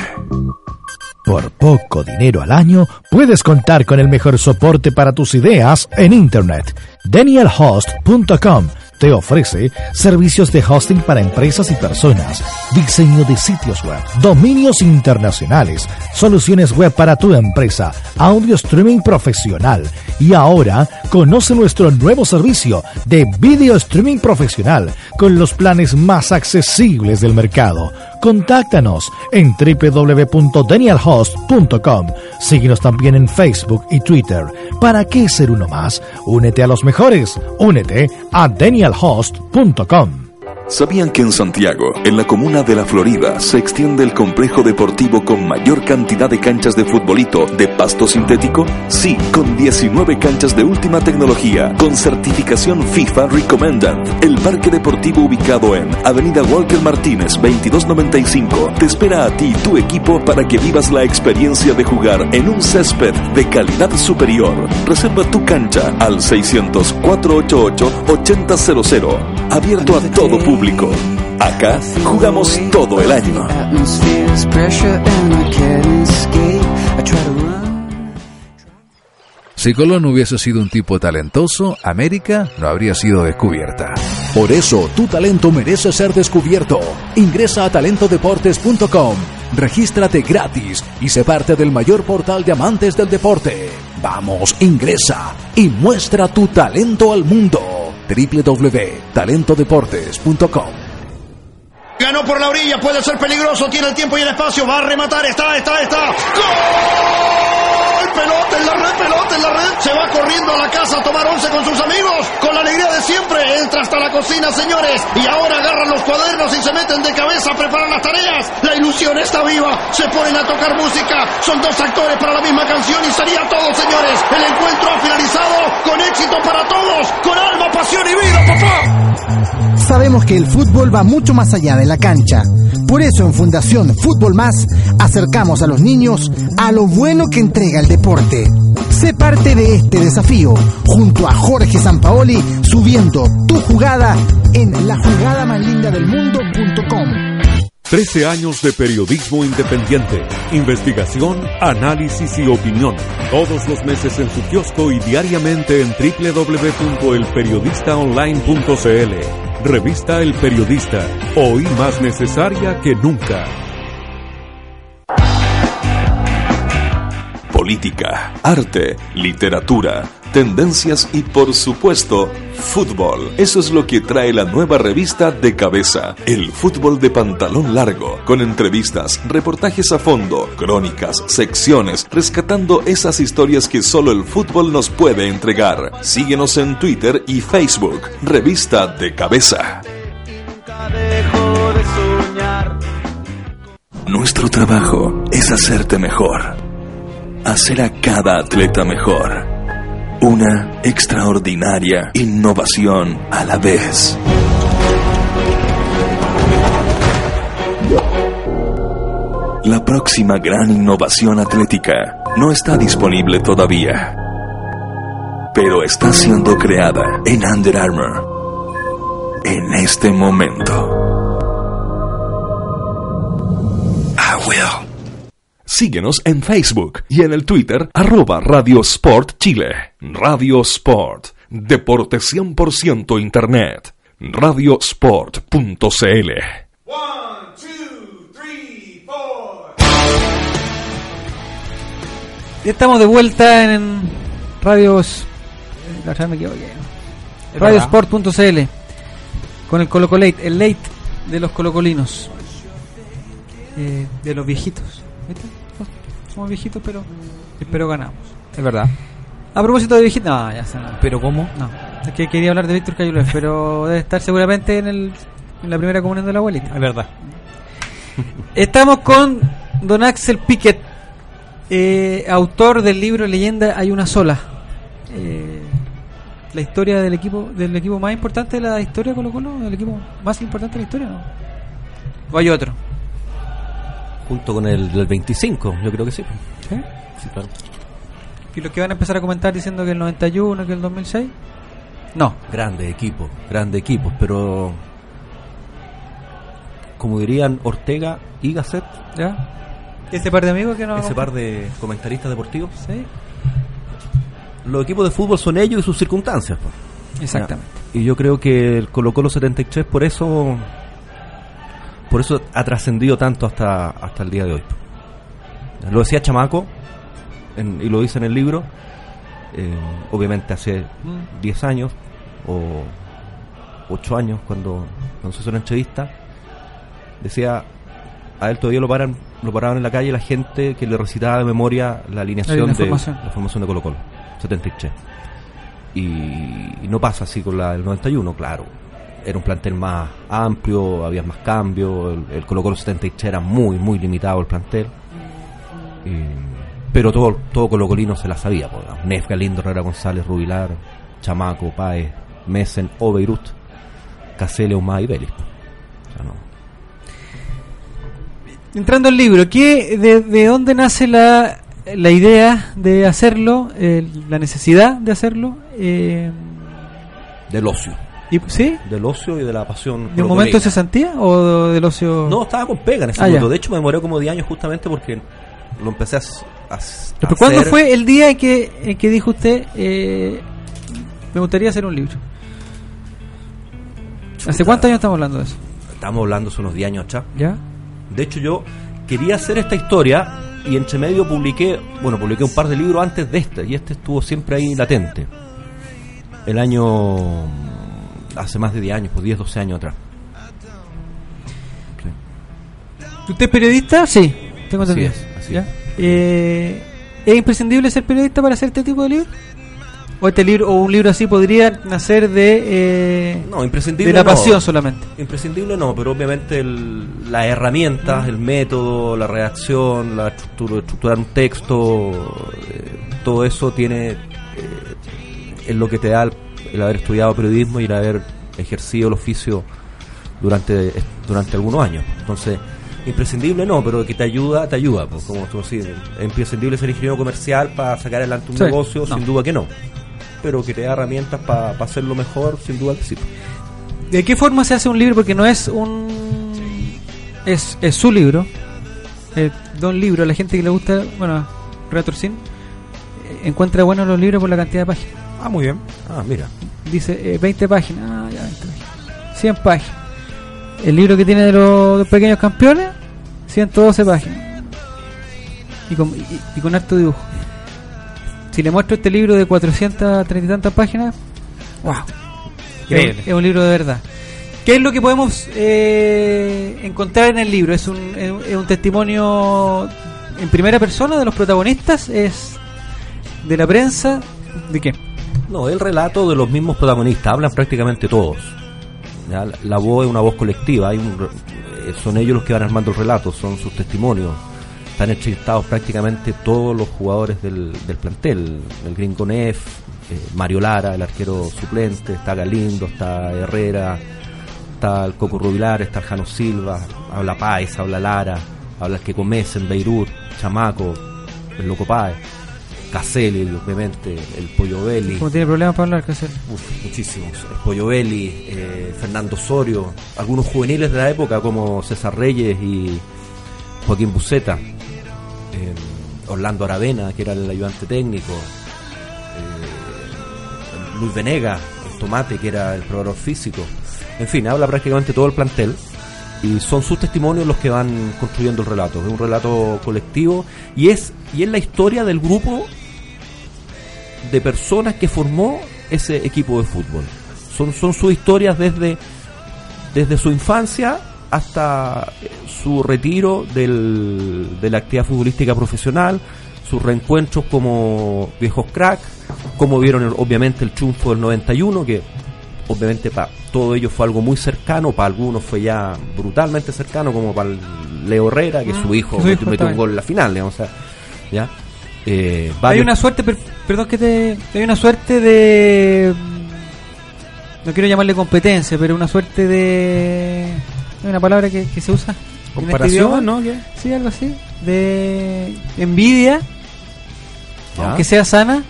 Por poco dinero al año, puedes contar con el mejor soporte para tus ideas en Internet. DanielHost.com te ofrece servicios de hosting para empresas y personas, diseño de sitios web, dominios internacionales, soluciones web para tu empresa, audio streaming profesional y ahora conoce nuestro nuevo servicio de video streaming profesional con los planes más accesibles del mercado. Contáctanos en www.danielhost.com. Síguenos también en Facebook y Twitter. ¿Para qué ser uno más? Únete a los mejores. Únete a danielhost.com. ¿Sabían que en Santiago, en la comuna de La Florida, se extiende el complejo deportivo con mayor cantidad de canchas de futbolito de pasto sintético? Sí, con 19 canchas de última tecnología, con certificación FIFA Recommended. El parque deportivo ubicado en Avenida Walker Martínez 2295 te espera a ti y tu equipo para que vivas la experiencia de jugar en un césped de calidad superior. Reserva tu cancha al 600 488 8000. Abierto a todo público. Acá jugamos todo el año. Si Colón hubiese sido un tipo talentoso, América no habría sido descubierta. Por eso, tu talento merece ser descubierto. Ingresa a talentodeportes.com, regístrate gratis y sé parte del mayor portal de amantes del deporte. Vamos, ingresa y muestra tu talento al mundo. www.talentodeportes.com Ganó por la orilla, puede ser peligroso, tiene el tiempo y el espacio, va a rematar, está, está, está. ¡Gol! Pelota en la red, pelota en la red. Se va corriendo a la casa a tomar once con sus amigos, con la alegría de siempre. Entra hasta la cocina, señores, y ahora agarran los cuadernos y se meten de cabeza a preparar las tareas. La ilusión está viva, se ponen a tocar música. Son dos actores para la misma canción y sería todo, señores. El encuentro ha finalizado con éxito para todos, con alma, pasión y vida, papá. Sabemos que el fútbol va mucho más allá de la cancha. Por eso en Fundación Fútbol Más acercamos a los niños a lo bueno que entrega el deporte. Sé parte de este desafío junto a Jorge Sampaoli subiendo tu jugada en la jugada más linda del mundo.com. 13 años de periodismo independiente, investigación, análisis y opinión. Todos los meses en su kiosco y diariamente en www.elperiodistaonline.cl. Revista El Periodista, hoy más necesaria que nunca. Política, arte, literatura, tendencias y por supuesto, fútbol. Eso es lo que trae la nueva revista de cabeza, el fútbol de pantalón largo, con entrevistas, reportajes a fondo, crónicas, secciones, rescatando esas historias que solo el fútbol nos puede entregar. Síguenos en Twitter y Facebook, revista de cabeza. Nuestro trabajo es hacerte mejor, hacer a cada atleta mejor. Una extraordinaria innovación a la vez. La próxima gran innovación atlética no está disponible todavía, pero está siendo creada en Under Armour en este momento. I will. Síguenos en Facebook y en el Twitter arroba Radio Sport Chile. Radio Sport, deporte 100% Internet. Radiosport.cl One, two, three, four. Estamos de vuelta en Radios. Radiosport.cl con el Coloco Late, el late de los colocolinos. Eh, de los viejitos. ¿Viste? Somos viejitos, pero espero ganamos. Es verdad. A propósito de viejitos, no, ya se ¿Pero cómo? No, es que quería hablar de Víctor Cayules, pero debe estar seguramente en, el, en la primera comunión de la abuelita. Es verdad. *laughs* Estamos con don Axel Piquet, eh, autor del libro Leyenda Hay una sola. Eh, la historia del equipo del equipo más importante de la historia de Colo Colo, el equipo más importante de la historia, ¿no? ¿O hay otro? Junto con el del 25, yo creo que sí. ¿Sí? Sí, claro. ¿Y los que van a empezar a comentar diciendo que el 91, que el 2006? No. Grandes equipos, grandes equipos, pero como dirían Ortega y Gasset, ¿Ya? ¿Ese par de amigos que no ese par de comentaristas deportivos, Sí, los equipos de fútbol son ellos y sus circunstancias. pues. exactamente. Y yo creo que el Colo Colo 73 por eso por eso ha trascendido tanto hasta, hasta el día de hoy. Lo decía Chamaco, en- y lo dice en el libro, eh, obviamente hace 10 años o 8 años cuando, cuando se hizo una entrevista, decía, a él todavía lo paran lo paraban en la calle la gente que le recitaba de memoria la alineación La de formación. la formación de Colo Colo, 73. Y, y no pasa así con la del 91, claro. Era un plantel más amplio, había más cambios, el, el Colo Colo 73 era muy, muy limitado el plantel. Y- pero todo, todo Colo Colino se la sabía. Nef, Galindo, Herrera González, Rubilar, Chamaco, Paez, Messen, O Beirut, Casele, Humá y Vélez. O sea, no. Entrando al libro, ¿qué, de, de dónde nace la, la idea de hacerlo, eh, la necesidad de hacerlo? Eh, Del ocio. Y, ¿Sí? Del ocio y de la pasión. ¿De un momento de cesantía o del ocio? No, estaba con pega en ese Ah, momento. ya. De hecho, me demoré como 10 años justamente porque lo empecé a, a s- ¿Pero a cuándo hacer. fue el día en que, en que dijo usted, eh, me gustaría hacer un libro? ¿Hace cuántos años estamos hablando de eso? Estamos hablando hace unos 10 años atrás. ¿Ya? De hecho, yo quería hacer esta historia y entre medio publiqué, bueno, publiqué un par de libros antes de este y este estuvo siempre ahí latente. El año. Hace más de 10 años, pues 10, 12 años atrás. ¿Usted es periodista? Sí, tengo Así entendido. es, así ¿Ya? Eh, ¿Es imprescindible ser periodista para hacer este tipo de libro? ¿O este libro o un libro así podría nacer de, eh, No, imprescindible de la no. pasión solamente? Imprescindible no, pero obviamente el- las herramientas, el método, la redacción, la estructura, estructurar un texto, eh, todo eso tiene eh, es lo que te da el, el haber estudiado periodismo y el haber ejercido el oficio durante durante algunos años. Entonces, imprescindible no, pero que te ayuda, te ayuda. Pues, como tú decís, es imprescindible ser ingeniero comercial para sacar adelante un Sí, negocio, no. sin duda que no. Pero que te da herramientas para hacerlo mejor, sin duda que sí. ¿De qué forma se hace un libro? Porque no es un... Es, es su libro. Eh, de un libro. La gente que le gusta, bueno, Retorcin, eh, encuentra buenos los libros por la cantidad de páginas. Ah, muy bien. Ah, mira. Dice eh, 20 páginas. Ah, ya, 20 páginas. 100 páginas. El libro que tiene de los, pequeños campeones, 112 páginas. Y con, y, y con harto dibujo. Si le muestro este libro de 430 y tantas páginas, wow. Es, Increíble. es un libro de verdad. ¿Qué es lo que podemos eh, encontrar en el libro? ¿Es un, es un- es un testimonio en primera persona de los protagonistas? ¿Es de la prensa? ¿De qué? No, el relato de los mismos protagonistas, hablan prácticamente todos. La, voz es una voz colectiva, hay un eh, son ellos los que van armando el relato, son sus testimonios. Están entrevistados prácticamente todos los jugadores del, del plantel, el Gringo Neff, eh, Mario Lara, el arquero suplente, está Galindo, está Herrera, está el Coco Rubilar, está el Jano Silva, habla Páez, habla Lara, habla el que en Beirut, Chamaco, el Loco Páez. Caselli, obviamente, el Pollo Belli, ¿Cómo tiene problemas para hablar? ¿Qué hacer? Uf, muchísimos. El Pollo Belli, eh, Fernando Osorio, algunos juveniles de la época como César Reyes y Joaquín Buceta, eh, Orlando Aravena, que era el ayudante técnico, eh, Luis Venega, el Tomate, que era el probador físico. En fin, habla prácticamente todo el plantel y son sus testimonios los que van construyendo el relato. Es un relato colectivo y es, y es la historia del grupo de personas que formó ese equipo de fútbol. Son, son sus historias desde, desde su infancia hasta eh, su retiro del, de la actividad futbolística profesional, sus reencuentros como viejos crack, como vieron el- obviamente el triunfo del 91, que obviamente para todo ello fue algo muy cercano, para algunos fue ya brutalmente cercano, como para Leo Herrera, que Mm, su hijo su metió, hijo metió un gol en la final, digamos, o sea, ¿ya? Eh, Hay una suerte, per- perdón que te. Hay una suerte de. No quiero llamarle competencia, pero una suerte de. Hay una palabra que, que se usa. este Comparación. ¿no? ¿Qué? Sí, algo así. De envidia, Ya. aunque sea sana,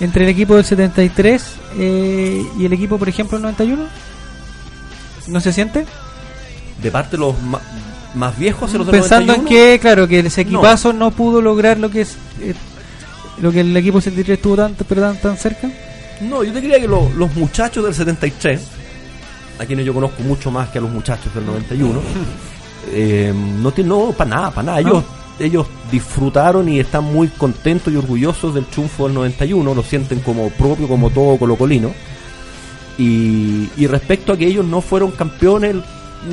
entre el equipo del 73 eh, y el equipo, por ejemplo, del 91. ¿No se siente? de parte de los más viejos, de los Pensando en 91, que, claro, que ese equipazo no, pudo lograr lo que es. eh, lo que el equipo 73 estuvo tan, pero tan, tan cerca. No, yo te diría que lo- los muchachos del 73, a quienes yo conozco mucho más que a los muchachos del 91, *laughs* eh, no tienen, no, para nada, para nada. Ellos, ellos disfrutaron y están muy contentos y orgullosos del triunfo del 91, lo sienten como propio, como todo colocolino. Y, y respecto a que ellos no fueron campeones,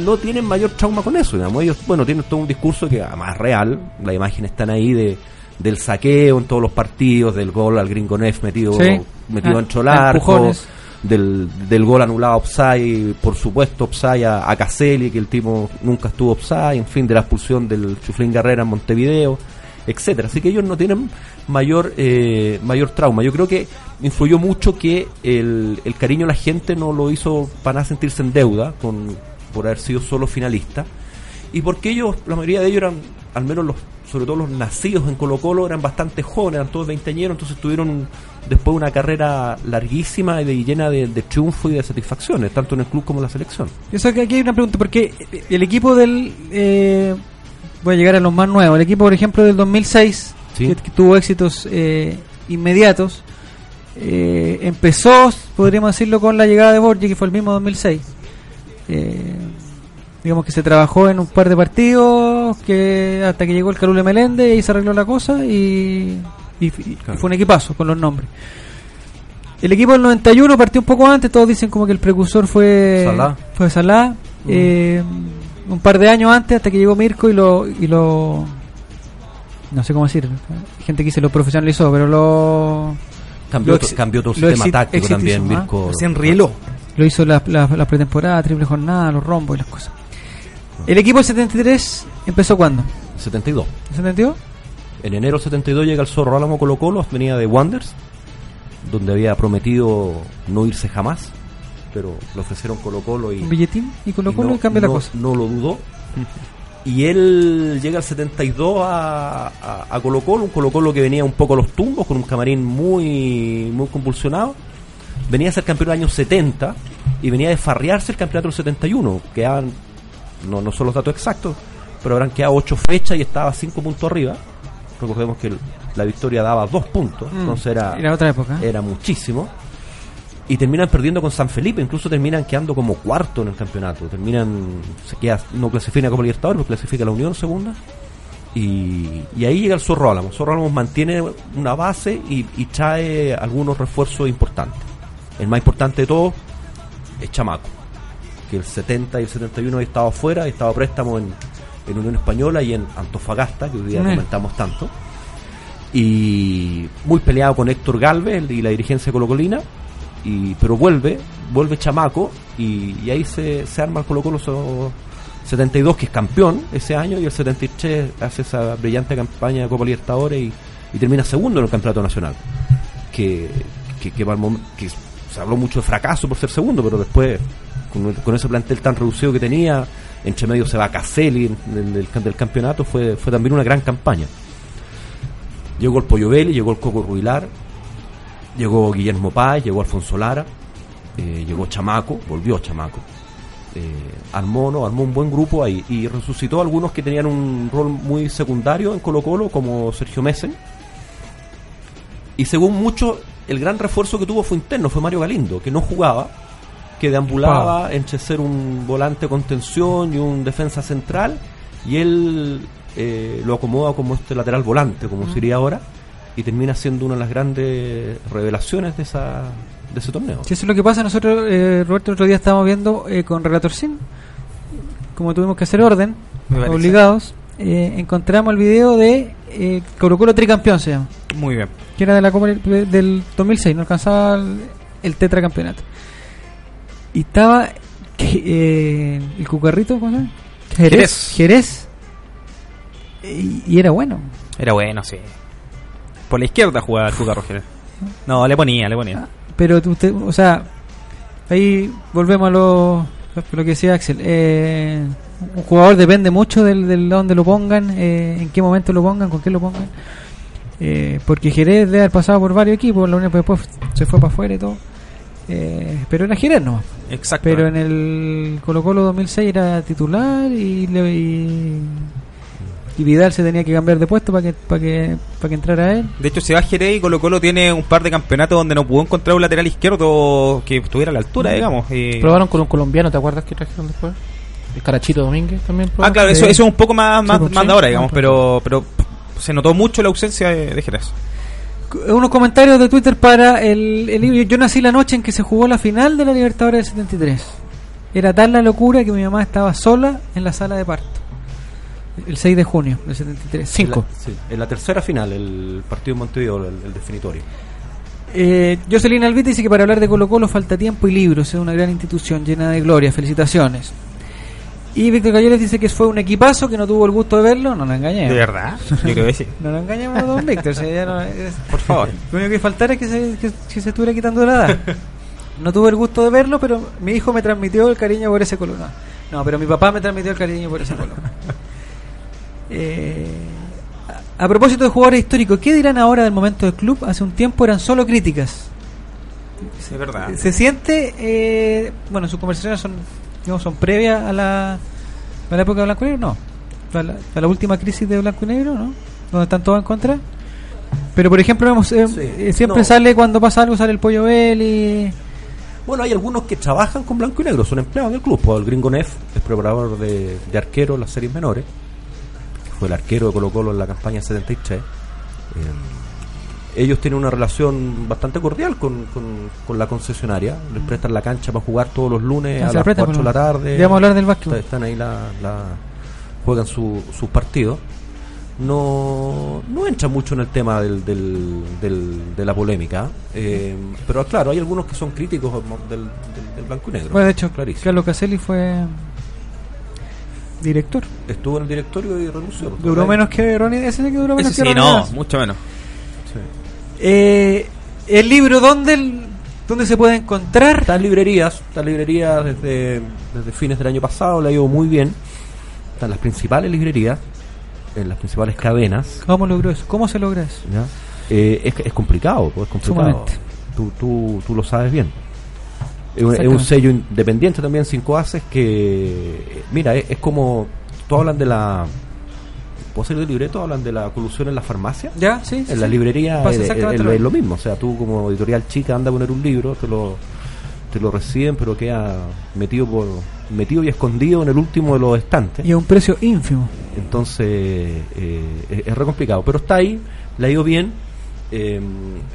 no tienen mayor trauma con eso, digamos. Ellos, bueno, tienen todo un discurso que además real, las imágenes están ahí de del saqueo en todos los partidos, del gol al Gringo Neff metido, Sí. metido Ah, en cholar, empujones. Del, del gol anulado offside, por supuesto offside a, a Caselli, que el tipo nunca estuvo offside, en fin, de la expulsión del Chuflín Guerrera en Montevideo, etcétera. Así que ellos no tienen mayor eh, mayor trauma. Yo creo que influyó mucho que el, el cariño de la gente no lo hizo para nada sentirse en deuda con por haber sido solo finalista y porque ellos, la mayoría de ellos eran, al menos los, sobre todo los nacidos en Colo Colo, eran bastante jóvenes, eran todos veinteañeros, entonces tuvieron después una carrera larguísima y de- llena de, de triunfo y de satisfacciones, tanto en el club como en la selección. Eso que aquí hay una pregunta, porque el equipo del... eh, voy a llegar a los más nuevos. El equipo, por ejemplo, del 2006, Sí. que, que tuvo éxitos eh, inmediatos, eh, empezó, podríamos decirlo, con la llegada de Borgi, que fue el mismo 2006. Eh, digamos que se trabajó en un par de partidos, que hasta que llegó el Carule Meléndez y se arregló la cosa y, y- y fue un equipazo con los nombres. El equipo del 91 partió un poco antes, todos dicen como que el precursor fue Salá. Fue Salá. eh, un par de años antes, hasta que llegó Mirko y lo, y lo no sé cómo decir, hay gente que dice lo profesionalizó, pero lo Cambió lo cambió todo el lo sistema táctico exitizó, también, ¿ah? Mirko. Se enrieló. Lo hizo la, la, la pretemporada, triple jornada, los rombos y las cosas. El equipo del 73 empezó cuando? 72. ¿El 72? En enero 72 llega el Zorro Álamo Colo Colo, venía de Wanders, donde había prometido no irse jamás, pero le ofrecieron Colo Colo y... Un billetín y Colo Colo no- y cambia la cosa. No lo dudó. *laughs* Y él llega al 72 a, a, a Colo Colo, un Colo Colo que venía un poco a los tumbos, con un camarín muy, muy convulsionado. Venía a ser campeón del año 70 y venía a desfarriarse el campeonato del 71. Quedaban, no, no son los datos exactos, pero habrán quedado 8 fechas y estaba 5 puntos arriba. Recordemos que la victoria daba 2 puntos, Mm, entonces era, era otra época. era muchísimo. Y terminan perdiendo con San Felipe, incluso terminan quedando como cuarto en el campeonato. Terminan, se queda, no clasifica Copa Libertadores, no clasifica a la Unión segunda. Y, y ahí llega el Zorro Álamo. Zorro Álamo mantiene una base y, y trae algunos refuerzos importantes. El más importante de todos es Chamaco, que el 70 y el 71 había estado afuera, había estado préstamo en, en Unión Española y en Antofagasta, que hoy día Mm. comentamos tanto. Y muy peleado con Héctor Galvez y la dirigencia colocolina, y, pero vuelve, vuelve Chamaco y, y ahí se, se arma el Colo Colo so- 72 que es campeón ese año y el 73 hace esa brillante campaña de Copa Libertadores y, y termina segundo en el Campeonato Nacional que, que, que que se habló mucho de fracaso por ser segundo pero después con, con ese plantel tan reducido que tenía entre medio se va Caselli en- el- del, campeonato fue, fue también una gran campaña. Llegó el Pollo llegó el Coco Ruilar llegó Guillermo Paz, llegó Alfonso Lara, eh, llegó Chamaco, volvió Chamaco, eh, armó, no, armó un buen grupo ahí y resucitó a algunos que tenían un rol muy secundario en Colo Colo, como Sergio Messen. Y según muchos, el gran refuerzo que tuvo fue interno, fue Mario Galindo, que no jugaba, que deambulaba entre ser un volante contención y un defensa central, y él eh, lo acomoda como este lateral volante, como se diría ahora, y termina siendo una de las grandes revelaciones de esa de ese torneo. Si eso es lo que pasa, nosotros, eh, Roberto, el otro día estábamos viendo eh, con Relator Sin, como tuvimos que hacer orden, obligados, eh, encontramos el video de eh, Colo Colo Tricampeón, se llama, Muy bien. que era de la Copa de- del 2006, no alcanzaba el, el tetracampeonato. Y estaba eh, el cucarrito, ¿cómo se llama? Jerez. Jerez. Y, y era bueno. Era bueno, sí. Por la izquierda jugaba el Cuca Roger. No, le ponía, le ponía. Pero tú- usted, o sea, ahí volvemos a lo, lo que decía Axel. Eh, un jugador depende mucho del, del dónde lo pongan, eh, en qué momento lo pongan, con qué lo pongan. Eh, porque Jerez debe haber pasado por varios equipos, la que después se fue para afuera y todo. Eh, pero era Jerez no. Exacto. Pero en el Colo Colo 2006 era titular y, y y Vidal se tenía que cambiar de puesto para que, para que, para que entrara él. De hecho, se va Jerez y Colo Colo tiene un par de campeonatos donde no pudo encontrar un lateral izquierdo que estuviera a la altura, digamos. y- Probaron con un colombiano, ¿te acuerdas que trajeron después? El Carachito Domínguez también. Ah, claro, eso, eso es un poco más, más, pues, más sí. de ahora, digamos, pero, pero se notó mucho la ausencia de, de Jerez. Unos comentarios de Twitter para el, el libro. Yo nací la noche en que se jugó la final de la Libertadores del 73. Era tal la locura que mi mamá estaba sola en la sala de parto. El 6 de junio del 73. En la, sí, en la tercera final, el partido de Montevideo, el, el definitorio. Eh, Jocelyn Albita dice que para hablar de Colo Colo falta tiempo y libros. Es una gran institución llena de gloria. Felicitaciones. Y Víctor Galloles dice que fue un equipazo que no tuvo el gusto de verlo. No nos engañemos. ¿De verdad? Yo creo que sí. *laughs* No nos engañemos, don Víctor. si ya no- es- Por favor. *laughs* Lo único que faltara es que se, que, que se estuviera quitando la edad. No tuve el gusto de verlo, pero mi hijo me transmitió el cariño por ese color. No, pero mi papá me transmitió el cariño por ese color. *laughs* Eh, a, a propósito de jugadores históricos, ¿qué dirán ahora del momento del club? Hace un tiempo eran solo críticas. Es verdad. Se siente, eh, bueno, sus conversaciones son, son previas a la, a la época de Blanco y Negro, no. A la, a la última crisis de Blanco y Negro, ¿no? Donde están todos en contra. Pero, por ejemplo, vemos, eh, eh, siempre no. sale cuando pasa algo, sale el Pollo Belli. Bueno, hay algunos que trabajan con blanco y negro, son empleados del club. Pues el Gringo Neff es preparador de, de arquero en las series menores. Fue el arquero de Colo Colo en la campaña 73. Eh, ellos tienen una relación bastante cordial con, con- con la concesionaria. Les prestan la cancha para jugar todos los lunes Ah, a las prestan, 4 de la bueno. tarde. Ya vamos a hablar del básquetbol. Está- Están ahí la, la- juegan su- sus partidos. No, no entra mucho en el tema del, del- del- de la polémica. eh, pero claro, hay algunos que son críticos del, del- del blanco y negro. Bueno, de hecho, Clarísimo. Carlos Caselli fue director. Estuvo en el directorio y renunció. Duró menos que Ronnie, ese que duró menos Ese que sí, Ronnie no, mucho menos. Eh, el libro, ¿dónde, ¿dónde se puede encontrar? Está en librerías, está en librerías desde, desde fines del año pasado, le ha ido muy bien. Están las principales librerías, en las principales cadenas. ¿Cómo logró eso? ¿Cómo se logra eso? ¿ya? Eh, es, es complicado, es complicado. Tú, tú, tú lo sabes bien. Es un, es un Exactamente. sello independiente también, Cinco Haces, que, mira, es, es como, tú hablan de la, ¿puedo salir del libreto? Hablan de la colusión en la farmacia. ¿Ya? Sí. En la librería Pasa es, es- lo es mismo. lo mismo. O sea, tú como editorial chica anda a poner un libro, te lo, te lo reciben, pero queda metido por metido y escondido en el último de los estantes. Y a un precio ínfimo. Entonces eh, es, es re complicado. Pero está ahí, le ha ido bien. Eh,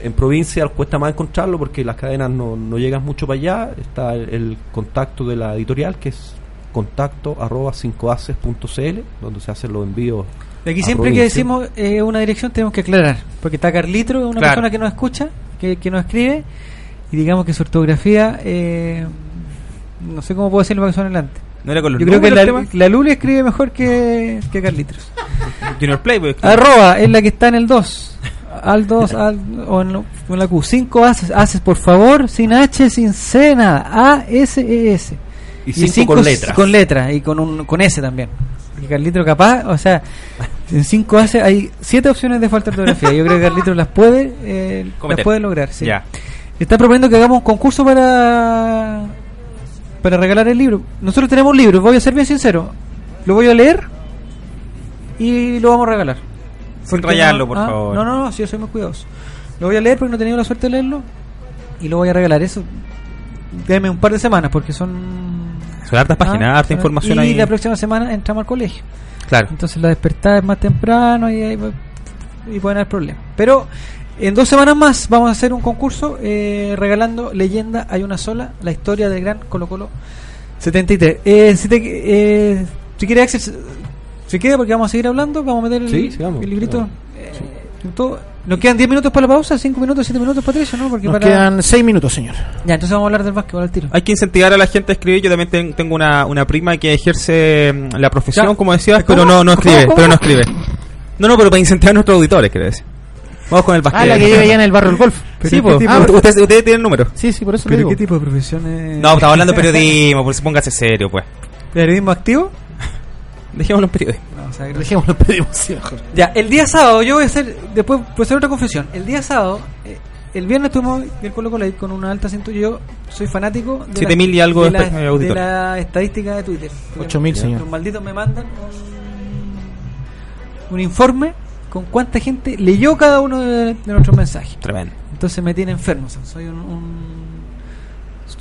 en provincia cuesta más encontrarlo porque las cadenas no, no llegan mucho para allá. Está el, el contacto de la editorial que es contacto arroba 5aces.cl donde se hacen los envíos. Y aquí siempre que decimos eh, una dirección tenemos que aclarar, porque está Carlitro, una Claro. persona que nos escucha, que, que nos escribe, y digamos que su ortografía, eh, no sé cómo puedo decirlo para que suene adelante. ¿No era con los Yo creo que la, la Luli escribe mejor que, que Carlitos. *laughs* Junior Play, pues. Arroba es la que está en el 2. Al 2, al, o en, en la Q. 5 haces, haces, por favor, sin H, sin C, nada. A, S, E, S. Y cinco cinco con s- letras. Con letra y con, un, con S también. Y Carlitro capaz, o sea, en 5 hace hay 7 opciones de falta de ortografía. Yo creo que Carlitro las puede, eh, las puede lograr. Sí. Ya. Está proponiendo que hagamos un concurso para para regalar el libro. Nosotros tenemos libros, voy a ser bien sincero. Lo voy a leer y lo vamos a regalar. Sin rayarlo, no- por ah, favor. No, no, no, sí, yo soy muy cuidadoso. Lo voy a leer porque no he tenido la suerte de leerlo y lo voy a regalar. Eso, déme un par de semanas porque son. Son hartas páginas, harta son- información y ahí. la próxima semana entramos al colegio. Claro. Entonces la despertada es más temprano y, ahí y pueden haber problemas. Pero en dos semanas más vamos a hacer un concurso eh, regalando leyenda hay una sola, la historia del gran Colo Colo 73. Eh, si, te, eh, si quieres Axel, se queda porque vamos a seguir hablando, vamos a meter el, Sí, sigamos. el librito. Todo. Nos quedan 10 minutos para la pausa, 5 minutos, 7 minutos, Patricio, ¿no? Porque Nos para... quedan 6 minutos, señor. Ya, entonces vamos a hablar del básquetbol al tiro. Hay que incentivar a la gente a escribir. Yo también ten- tengo una, una prima que ejerce mm, la profesión, Ya. como decías, ¿Cómo? pero no, no escribe. ¿Cómo? Pero no escribe. No, no, pero para incentivar a nuestros auditores, quiero decir. Vamos con el básquet. Ah, la que vive allá en el barrio del golf. *laughs* Sí, ¿qué pues. Ah, ustedes ustedes tienen el número. Sí, sí, por eso le ¿Pero digo. qué tipo de profesión es? No, estamos hablando de periodismo, por si póngase serio, pues. ¿Periodismo activo? Dejémoslo en periodismo. No, o sea, Dejémoslo pedimos, sí, mejor. Ya, el día sábado, yo voy a hacer, después voy a hacer otra confesión. El día sábado, eh, el viernes tuvimos el Colo Colo con una alta cintura. Yo soy fanático de, Siete mil y algo de, de la, eh, de la estadística de Twitter. Ocho mil, Los señor. malditos me mandan un informe con cuánta gente leyó cada uno de, de nuestros mensajes. Tremendo. Entonces me tiene enfermo. o sea, soy un, un-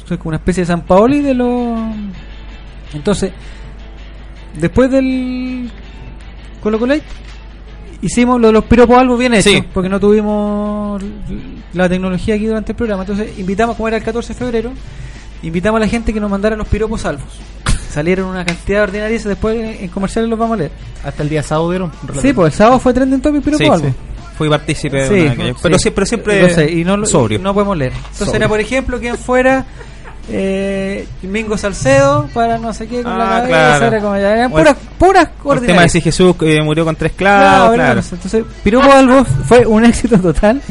soy como una especie de San Paoli de los. Entonces, después del Colo Colo hicimos lo de los piropos algo bien hecho, Sí. porque no tuvimos la tecnología aquí durante el programa. Entonces, invitamos, como era el 14 de febrero, invitamos a la gente que nos mandara los piropos salvos. *laughs* Salieron una cantidad de ordinarias, después en comerciales los vamos a leer. Hasta el día sábado vieron. Sí, pues el sábado fue trending topic piropo Sí, algo. sí. Fui partícipe de Sí, una de aquellas. Pero sí. siempre, siempre Entonces, y no, lo- sobrio. no podemos leer. Entonces Sobrio. era, por ejemplo, quien fuera eh, Mingo Salcedo para no sé qué con la Ah, cabeza. claro. Era como ya, eran puras, puras El tema de si Jesús eh, murió con tres clavos, claro. Entonces, Piropo Albo fue un *laughs* éxito total.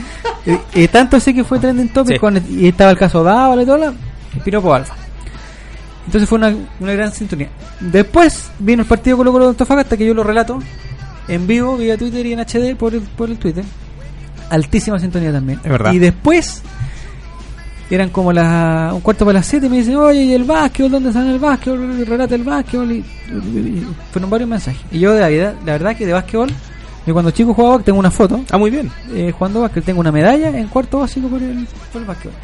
Eh, eh, tanto así que fue trending topic Sí. con, y estaba el caso Dávila y todo la Piropo Alfa. Entonces fue una, una gran sintonía. Después vino el partido Colo Colo de Antofagasta, que yo lo relato en vivo, vía Twitter y en HD por el, por el Twitter. Altísima sintonía también. Es verdad. Y después eran como las un cuarto para las 7 y me dicen, oye, ¿y el básquetbol? ¿Dónde está el básquetbol? Relata el básquetbol. Y, fueron varios mensajes. Y yo, de la, verdad- la verdad, que de básquetbol, yo cuando chico jugaba tengo una foto. Ah, muy bien. eh, jugando básquet, tengo una medalla en cuarto básico por el, por el básquetbol.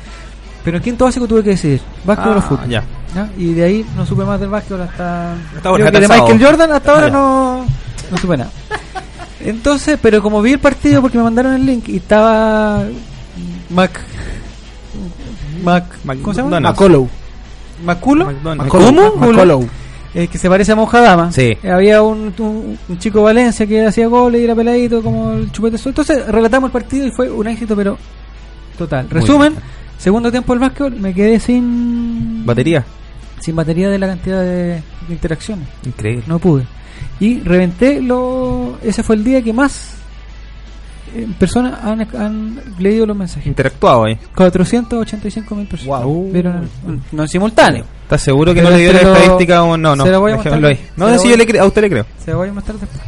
Pero en quinto básico tuve que decidir, básquetbol Ah, o fútbol. ya. Y de ahí no supe más del básquetbol hasta... Hasta ahora, creo que de. Michael Jordan hasta ahora Ah, no, no supe nada. Entonces, pero como vi el partido porque me mandaron el link y estaba Mac... Mac... ¿Cómo se llama? Macolo. ¿Maculo? ¿Cómo? Macolo. Eh, que se parece a Mojadama. Sí. Eh, había un, un, un chico de Valencia que hacía goles y era peladito como el chupete sol. Entonces relatamos el partido y fue un éxito, pero total. Resumen, segundo tiempo del básquetbol, me quedé sin Batería. sin batería de la cantidad de, de interacciones. Increíble. No pude. Y reventé lo... Ese fue el día que más personas han, han leído los mensajes. Interactuado ahí. 485 mil personas. Vieron el- no en simultáneo. ¿Estás seguro que Pero no le dio la estadística o no? No, se la voy a ahí. No, la si yo le a usted le creo. Se la voy a mostrar después.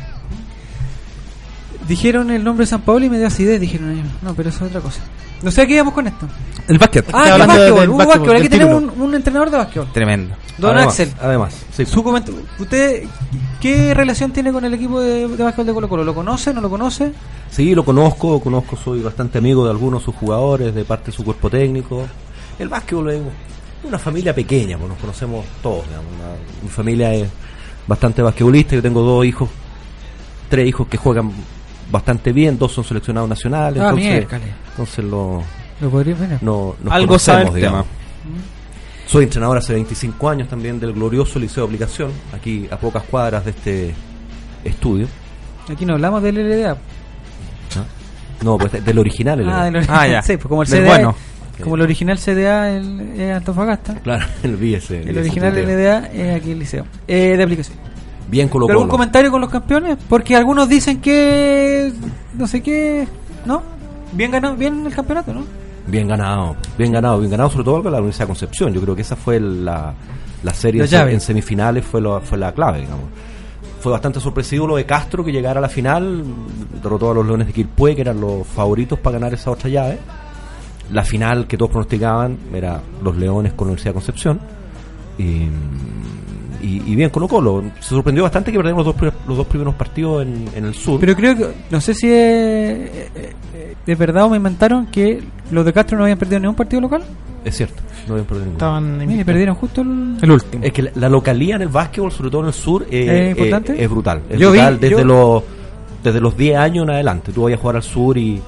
Dijeron el nombre de San Pablo y me dio acidez. Dijeron ellos. No, pero eso es otra cosa. No sé a qué íbamos con esto. El básquet. Ah, que hablando básquetbol. Hubo básquetbol. Aquí tenemos un, entrenador de básquetbol. Tremendo. Don además, Axel. Además, sí. Su comento- ¿Usted qué relación tiene con el equipo de, de básquetbol de Colo Colo? ¿Lo conoce? ¿No lo conoce? Sí, lo conozco, conozco, soy bastante amigo de algunos de sus jugadores, de parte de su cuerpo técnico. El básquetbol es una familia pequeña, pues nos conocemos todos. digamos, una- mi familia es bastante basquetbolista, yo tengo dos hijos, tres hijos que juegan bastante bien, dos son seleccionados nacionales, Ah, entonces, entonces lo, Lo podría ver. no, nos Algo sabe el digamos. tema. Soy entrenador hace 25 años también del glorioso Liceo de Aplicación, aquí a pocas cuadras de este estudio. Aquí no hablamos del LDA. No, pues del original. el- Ah, del original. Ah, ya. Sí, pues como el CDA. bueno. Como el original CDA el, es Antofagasta. Claro, *laughs* el BS. El original LDA es aquí el liceo. Eh, de aplicación. Bien Colo ¿Algún comentario con los campeones? Porque algunos dicen que. No sé qué. ¿No? Bien ganado, bien el campeonato, ¿no? Bien ganado, bien ganado, bien ganado, sobre todo con la Universidad de Concepción. Yo creo que esa fue la, la serie La en, semifinales, fue, lo- fue la clave, digamos. Fue bastante sorpresivo lo de Castro que llegara a la final, derrotó a los Leones de Quilpué, que eran los favoritos para ganar esa otra llave. La final que todos pronosticaban era los Leones con la Universidad de Concepción. Y, y, y bien, Colo Colo. Se sorprendió bastante que perdieron los dos, los dos primeros partidos en, en el sur. Pero creo que. No sé si es. eh, eh, ¿De verdad o me inventaron que los de Castro no habían perdido ningún partido local? es cierto, no habían perdido. Estaban Mire, perdieron justo el. El último. Es que la, la localía en el básquetbol, sobre todo en el sur, eh, ¿Es importante? eh, es brutal. Es Yo vi- brutal desde, yo- los, desde los 10 años en adelante. Tú vayas a jugar al sur y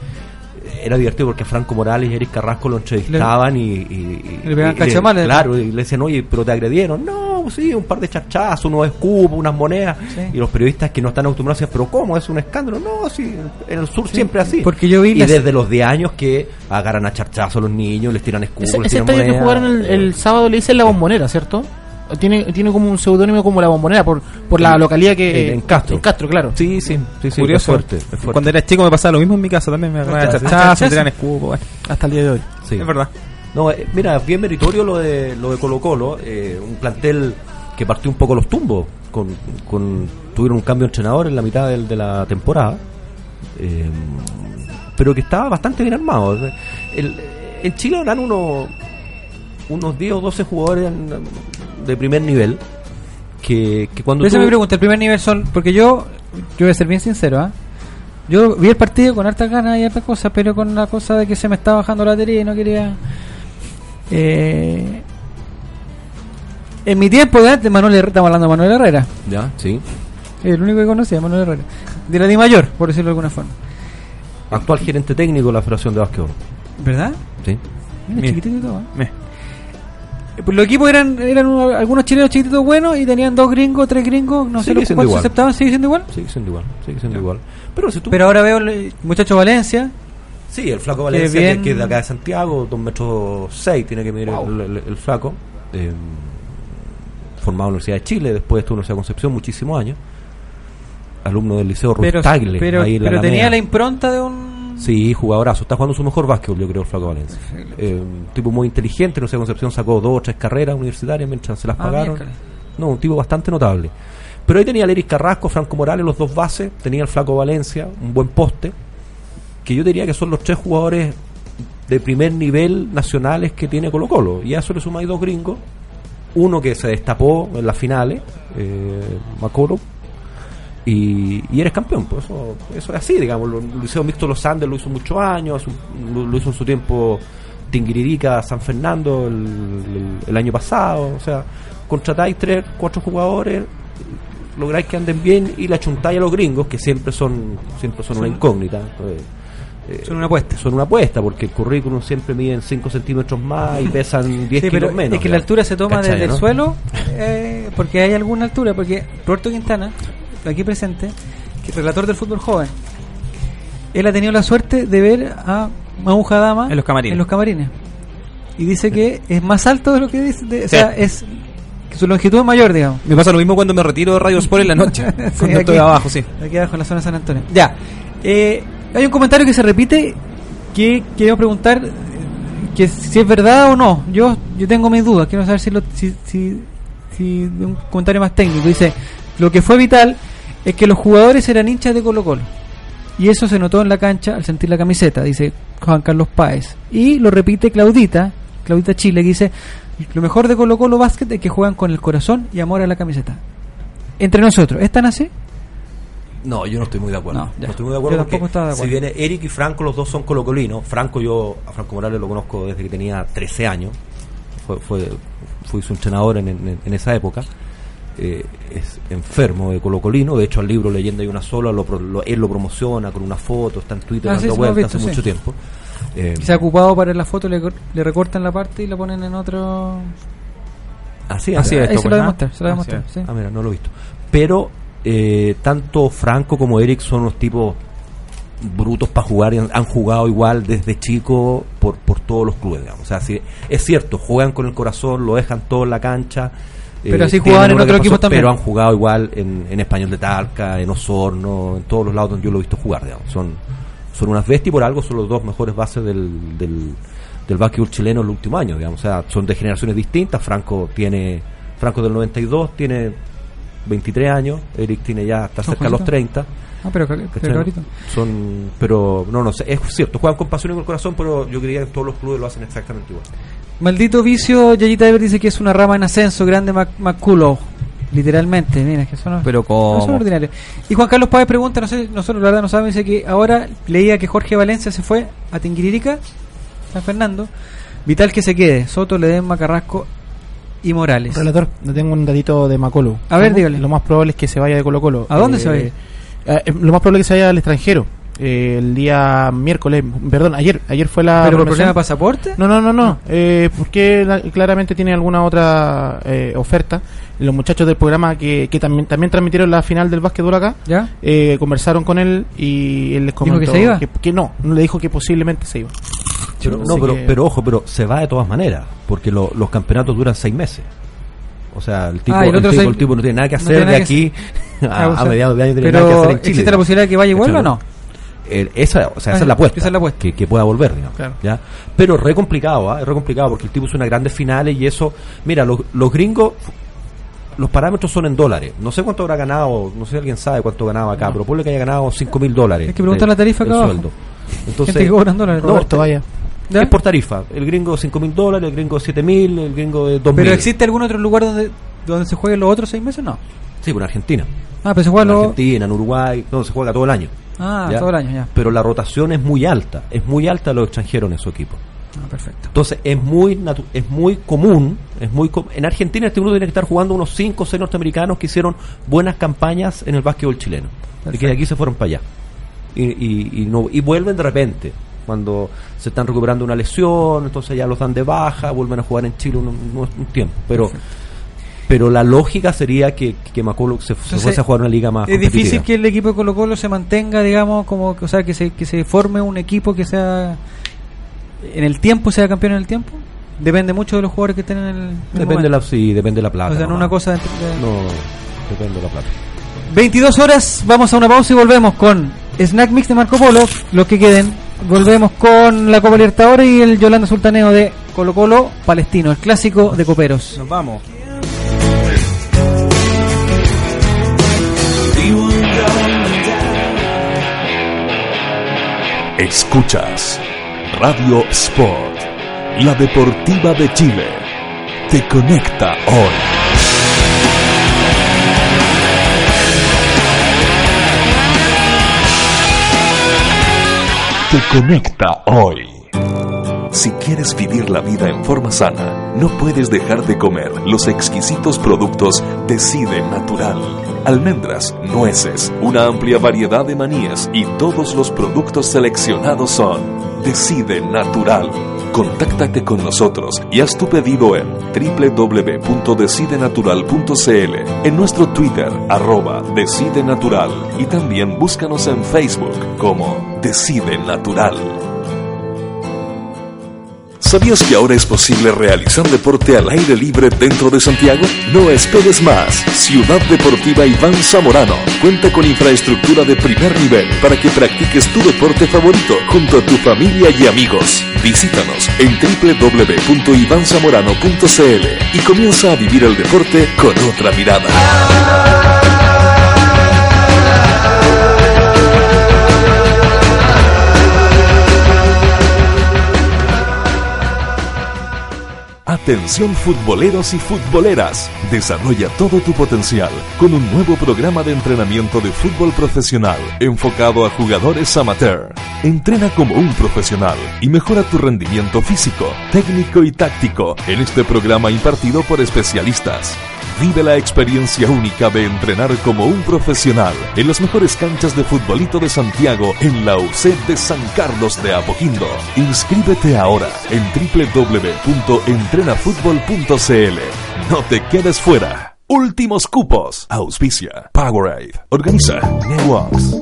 era divertido porque Franco Morales y Eric Carrasco lo entrevistaban y, y- y- Le y- cachamales. Claro, y le decían, oye, pero te agredieron. No, sí, un par de charchazos, unos escupos, unas monedas. Sí. Y los periodistas que no están acostumbrados decían, pero ¿cómo? ¿Es un escándalo? No, sí, en el sur Sí, siempre así. porque yo vi y desde los 10 años que agarran a charchazos a los niños, les tiran escupos, Ese, les ese tiran que monedas. jugaron el, el sábado le dicen la bombonera, ¿cierto? Tiene, tiene como un seudónimo como la bombonera por, por la localidad que. en- en Castro. En Castro, claro. Sí, sí, sí, sí, Curioso. es fuerte, es fuerte. Cuando era chico me pasaba lo mismo en mi casa también. Me agarraba Chachazo. chachazo, me tiraban escupo. bueno. Hasta el día de hoy. Sí. Es verdad. No, eh, mira, bien meritorio lo de lo de Colo Colo, eh, un plantel que partió un poco los tumbos, con, con tuvieron un cambio de entrenador en la mitad del- de la temporada, eh, pero que estaba bastante bien armado. El- en Chile habrán unos unos 10 o 12 jugadores en- de primer nivel que, que cuando Esa tú- es mi pregunta. El primer nivel son. Porque yo yo voy a ser bien sincero, ¿ah? Yo vi el partido con hartas ganas y hartas cosas, pero con la cosa de que se me estaba bajando la batería y no quería. Eh, en mi tiempo de antes, Manuel Herrera, estamos hablando de Manuel Herrera, Ya, sí. el único que conocía, Manuel Herrera, de la Di Mayor, por decirlo de alguna forma. Actual gerente técnico de la Federación de Básquetbol. ¿Verdad? Sí. Mira, Mira. chiquitito y todo, ¿eh? Me. Eh, pues los equipos eran, eran un- algunos chilenos chiquititos buenos y tenían dos gringos, tres gringos, no sé Sigue los siendo cuántos se aceptaban, sigue siendo igual. Sigue siendo igual. Sigue siendo igual. Pero si tú. Pero ahora veo el muchacho Valencia, Sí, el flaco Valencia, bien- que, es de acá de Santiago, dos metros seis, tiene que medir el, el- el flaco. eh, formado en la Universidad de Chile, después estuvo en la Universidad de Concepción muchísimos años. Alumno del Liceo Rustagle, pero, ahí la tenía la impronta de un... Sí, jugadorazo. Está jugando su mejor básquetbol, yo creo, el Flaco Valencia. Eh, un tipo muy inteligente. No sé, Concepción sacó dos o tres carreras universitarias mientras se las Ah, pagaron. No, un tipo bastante notable. Pero ahí tenía a Leris Carrasco, Franco Morales, los dos bases. Tenía el Flaco Valencia, un buen poste. Que yo diría que son los tres jugadores de primer nivel nacionales que tiene Colo Colo. Y a eso le sumáis dos gringos. Uno que se destapó en las finales, eh, Macoro, y, y eres campeón. Pues eso, eso es así, digamos. Lo, lo hicieron Mixto Los Andes, lo hizo muchos años, lo, lo hizo en su tiempo Tinguiririca, San Fernando el, el- el año pasado. O sea, contratáis tres, cuatro jugadores, lográis que anden bien y le achuntáis a los gringos, que siempre son siempre son una incógnita. Entonces, eh, Son una apuesta. Son una apuesta, porque el currículum siempre miden 5 centímetros más y pesan 10 *laughs* Sí, kilos menos. es que la altura se toma ¿Cachai, desde el suelo, eh, porque hay alguna altura, porque Roberto Quintana, aquí presente, que es relator del fútbol joven, él ha tenido la suerte de ver a Mamuja Dama En los camarines. en los camarines. Y dice que es más alto de lo que dice, de- o sea, es que su longitud es mayor, digamos. Me pasa lo mismo cuando me retiro de Radio Sport en la *laughs* noche. Sí, cuando estoy aquí- abajo, sí. Aquí abajo en la zona de San Antonio. Ya. Eh, hay un comentario que se repite que quiero preguntar que si es verdad o no. Yo yo tengo mis dudas. Quiero saber si, lo, si, si, si un comentario más técnico. Dice, lo que fue vital es que los jugadores eran hinchas de Colo Colo. Y eso se notó en la cancha al sentir la camiseta, dice Juan Carlos Páez. Y lo repite Claudita, Claudita Chile, que dice, lo mejor de Colo Colo Básquet es que juegan con el corazón y amor a la camiseta. Entre nosotros, ¿están así? No, yo no estoy muy de acuerdo. No, No, estoy muy de acuerdo Yo porque tampoco estaba de acuerdo. si viene Eric y Franco, los dos son colocolinos. Franco, yo a Franco Morales lo conozco desde que tenía 13 años. Fue, fue, fui su entrenador en, en- en esa época. Eh, es enfermo de colocolino. De hecho, al libro Leyenda y una sola, lo, pro- lo- él lo promociona con una foto, está en Twitter Ah, dando sí, vueltas hace sí. mucho tiempo. Eh, Y se ha ocupado para la foto, le, le recortan la parte y la ponen en otro. Así es. Así es. Ahí esto, se lo voy a mostrar, se lo voy a Así mostrar. es. sí. Ah, mira, no lo he visto. Pero eh, tanto Franco como Eric son unos tipos brutos para jugar y han, han jugado igual desde chico por, por todos los clubes, digamos. O sea, sí, es cierto, juegan con el corazón, lo dejan todo en la cancha. Eh, Pero así jugaban en otro equipo también. Pero han jugado igual en, en Español de Talca, en Osorno, en todos los lados donde yo lo he visto jugar, digamos. Son, son unas bestias y por algo son los dos mejores bases del, del, del básquetbol chileno en los últimos años, digamos. O sea, son de generaciones distintas. Franco tiene, Franco del 92 tiene 23 años, Eric tiene ya, está cerca de los jovencitos. 30. Ah, pero, pero. Son, pero no, no sé, es cierto, juegan con pasión y con el corazón, pero yo creía que todos los clubes lo hacen exactamente igual. Maldito vicio, Yayita Ever dice que es una rama en ascenso, grande Mac Maculo. Literalmente, mira, es que eso no, Pero no son ordinarios. Y Juan Carlos Páez pregunta, no sé, nosotros la verdad no sabemos, dice que ahora leía que Jorge Valencia se fue a Tinguiririca, San Fernando. Vital que se quede, Soto, Ledesma, Carrasco y Morales. Relator, no tengo un datito de Macolo. A ver, dígale. Lo más probable es que se vaya de Colo Colo. ¿A dónde se va a ir? eh, eh, lo más probable es que se vaya al extranjero. Eh, el día miércoles, perdón, ayer, ayer fue la. ¿Pero por problema de pasaporte? No, no, no, no. Eh, porque la- claramente tiene alguna otra eh, oferta. Los muchachos del programa que, que también también transmitieron la final del básquetbol acá, ¿Ya? eh, conversaron con él y él les comentó que se iba? Que, que no, le dijo que posiblemente se iba. Pero, no, pero, que- pero ojo, pero se va de todas maneras, porque lo- los campeonatos duran seis meses. O sea, el tipo, Ah, el el otro tipo, seis- el tipo no tiene nada que hacer de aquí Ah, a, a mediados de año, pero nada que hacer en Chile. ¿existe la posibilidad de que vaya y vuelva o no? El- esa, o sea, esa es la apuesta. esa es la apuesta. Que, que pueda volver, digamos. Claro. ¿ya? Pero es re complicado, ¿ah? es re complicado porque el tipo hizo unas grandes finales y eso. Mira, los, los gringos, los parámetros son en dólares. No sé cuánto habrá ganado, no sé si alguien sabe cuánto ganaba acá, pero ponle que haya ganado 5 mil dólares. Hay que preguntar la tarifa acá sueldo. Entonces, Gente que cobra en dólares. No, Roberto, vaya. ¿Ya? es por tarifa. El gringo 5 mil dólares, el gringo 7 mil, el gringo de 2 mil. Pero existe algún otro lugar donde ¿Dónde se jueguen los otros seis meses? No. Sí, con Argentina. Ah, pero se juega En los... Argentina, en Uruguay, no, se juega todo el año. Ah, ¿ya? todo el año, ya. Pero la rotación es muy alta, es muy alta los extranjeros en su equipo. Ah, perfecto. Entonces es muy natu- es muy común, es muy com- en Argentina este grupo tiene que estar jugando unos 5 o 6 norteamericanos que hicieron buenas campañas en el básquetbol chileno. Y que de aquí se fueron para allá. Y, y, y no, y vuelven de repente. Cuando se están recuperando una lesión, entonces ya los dan de baja, vuelven a jugar en Chile un, un- un tiempo. Pero pero la lógica sería que, que Macolo se, fuese a jugar una liga más Es difícil que el equipo de Colo Colo se mantenga, digamos, como, o sea, que se, que se forme un equipo que sea en el tiempo, sea campeón en el tiempo. Depende mucho de los jugadores que estén en el. en el Depende de la, sí, depende de la plata. O sea, no nomás. una cosa. de- de- No, depende de la plata. 22 horas, vamos a una pausa y volvemos con Snack Mix de Marco Polo, los que queden. Volvemos con la Copa Libertadores y el Yolanda Sultaneo de Colo Colo Palestino, el clásico de coperos. Nos vamos. Escuchas Radio Sport, la deportiva de Chile. Te conecta hoy. Te conecta hoy. Si quieres vivir la vida en forma sana, no puedes dejar de comer los exquisitos productos Decide Natural. Almendras, nueces, una amplia variedad de manías y todos los productos seleccionados son Decide Natural. Contáctate con nosotros y haz tu pedido en www.decidenatural.cl, en nuestro Twitter, arroba Decide Natural, y también búscanos en Facebook como Decide Natural. ¿Sabías que ahora es posible realizar deporte al aire libre dentro de Santiago? No esperes más. Ciudad Deportiva Iván Zamorano cuenta con infraestructura de primer nivel para que practiques tu deporte favorito junto a tu familia y amigos. Visítanos en www.ivanzamorano.cl y comienza a vivir el deporte con otra mirada. Atención futboleros y futboleras. Desarrolla todo tu potencial con un nuevo programa de entrenamiento de fútbol profesional enfocado a jugadores amateur. Entrena como un profesional y mejora tu rendimiento físico, técnico y táctico en este programa impartido por especialistas. Vive la experiencia única de entrenar como un profesional en las mejores canchas de futbolito de Santiago en la UC de San Carlos de Apoquindo. Inscríbete ahora en www.entrenafutbol.cl. No te quedes fuera. Últimos cupos. Auspicia. Powerade. Organiza. Networks.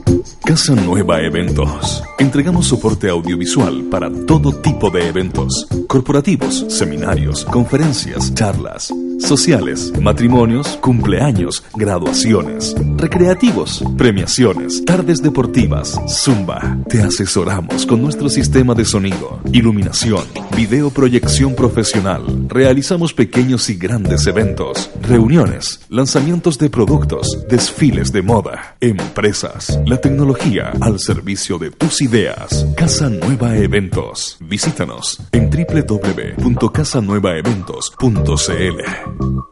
Casa Nueva Eventos. Entregamos soporte audiovisual para todo tipo de eventos. Corporativos, seminarios, conferencias, charlas, sociales, matrimonios, cumpleaños, graduaciones, recreativos, premiaciones, tardes deportivas, zumba. Te asesoramos con nuestro sistema de sonido, iluminación, video proyección profesional. Realizamos pequeños y grandes eventos, reuniones, lanzamientos de productos, desfiles de moda, empresas, la tecnología al servicio de tus ideas. Casa Nueva Eventos. Visítanos en www.casanuevaeventos.cl.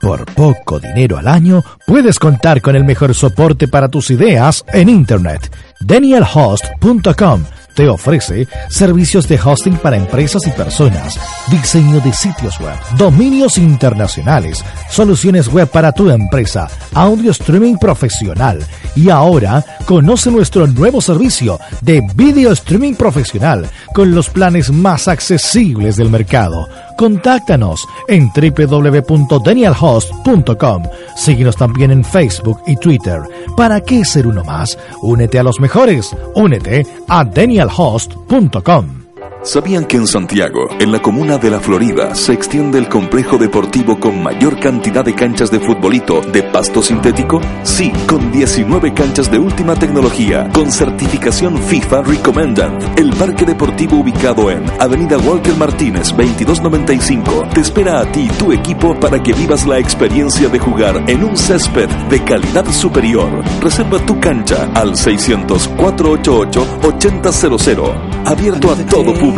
Por poco dinero al año, puedes contar con el mejor soporte para tus ideas en Internet. DanielHost.com te ofrece servicios de hosting para empresas y personas, diseño de sitios web, dominios internacionales, soluciones web para tu empresa, audio streaming profesional y ahora conoce nuestro nuevo servicio de video streaming profesional con los planes más accesibles del mercado. Contáctanos en www.danielhost.com. Síguenos también en Facebook y Twitter. ¿Para qué ser uno más? Únete a los mejores. Únete a danielhost.com. ¿Sabían que en Santiago, en la comuna de La Florida, se extiende el complejo deportivo con mayor cantidad de canchas de futbolito de pasto sintético? Sí, con 19 canchas de última tecnología, con certificación FIFA Recommended. El parque deportivo ubicado en Avenida Walker Martínez 2295 te espera a ti y tu equipo para que vivas la experiencia de jugar en un césped de calidad superior. Reserva tu cancha al 600 488 8000. Abierto a todo público.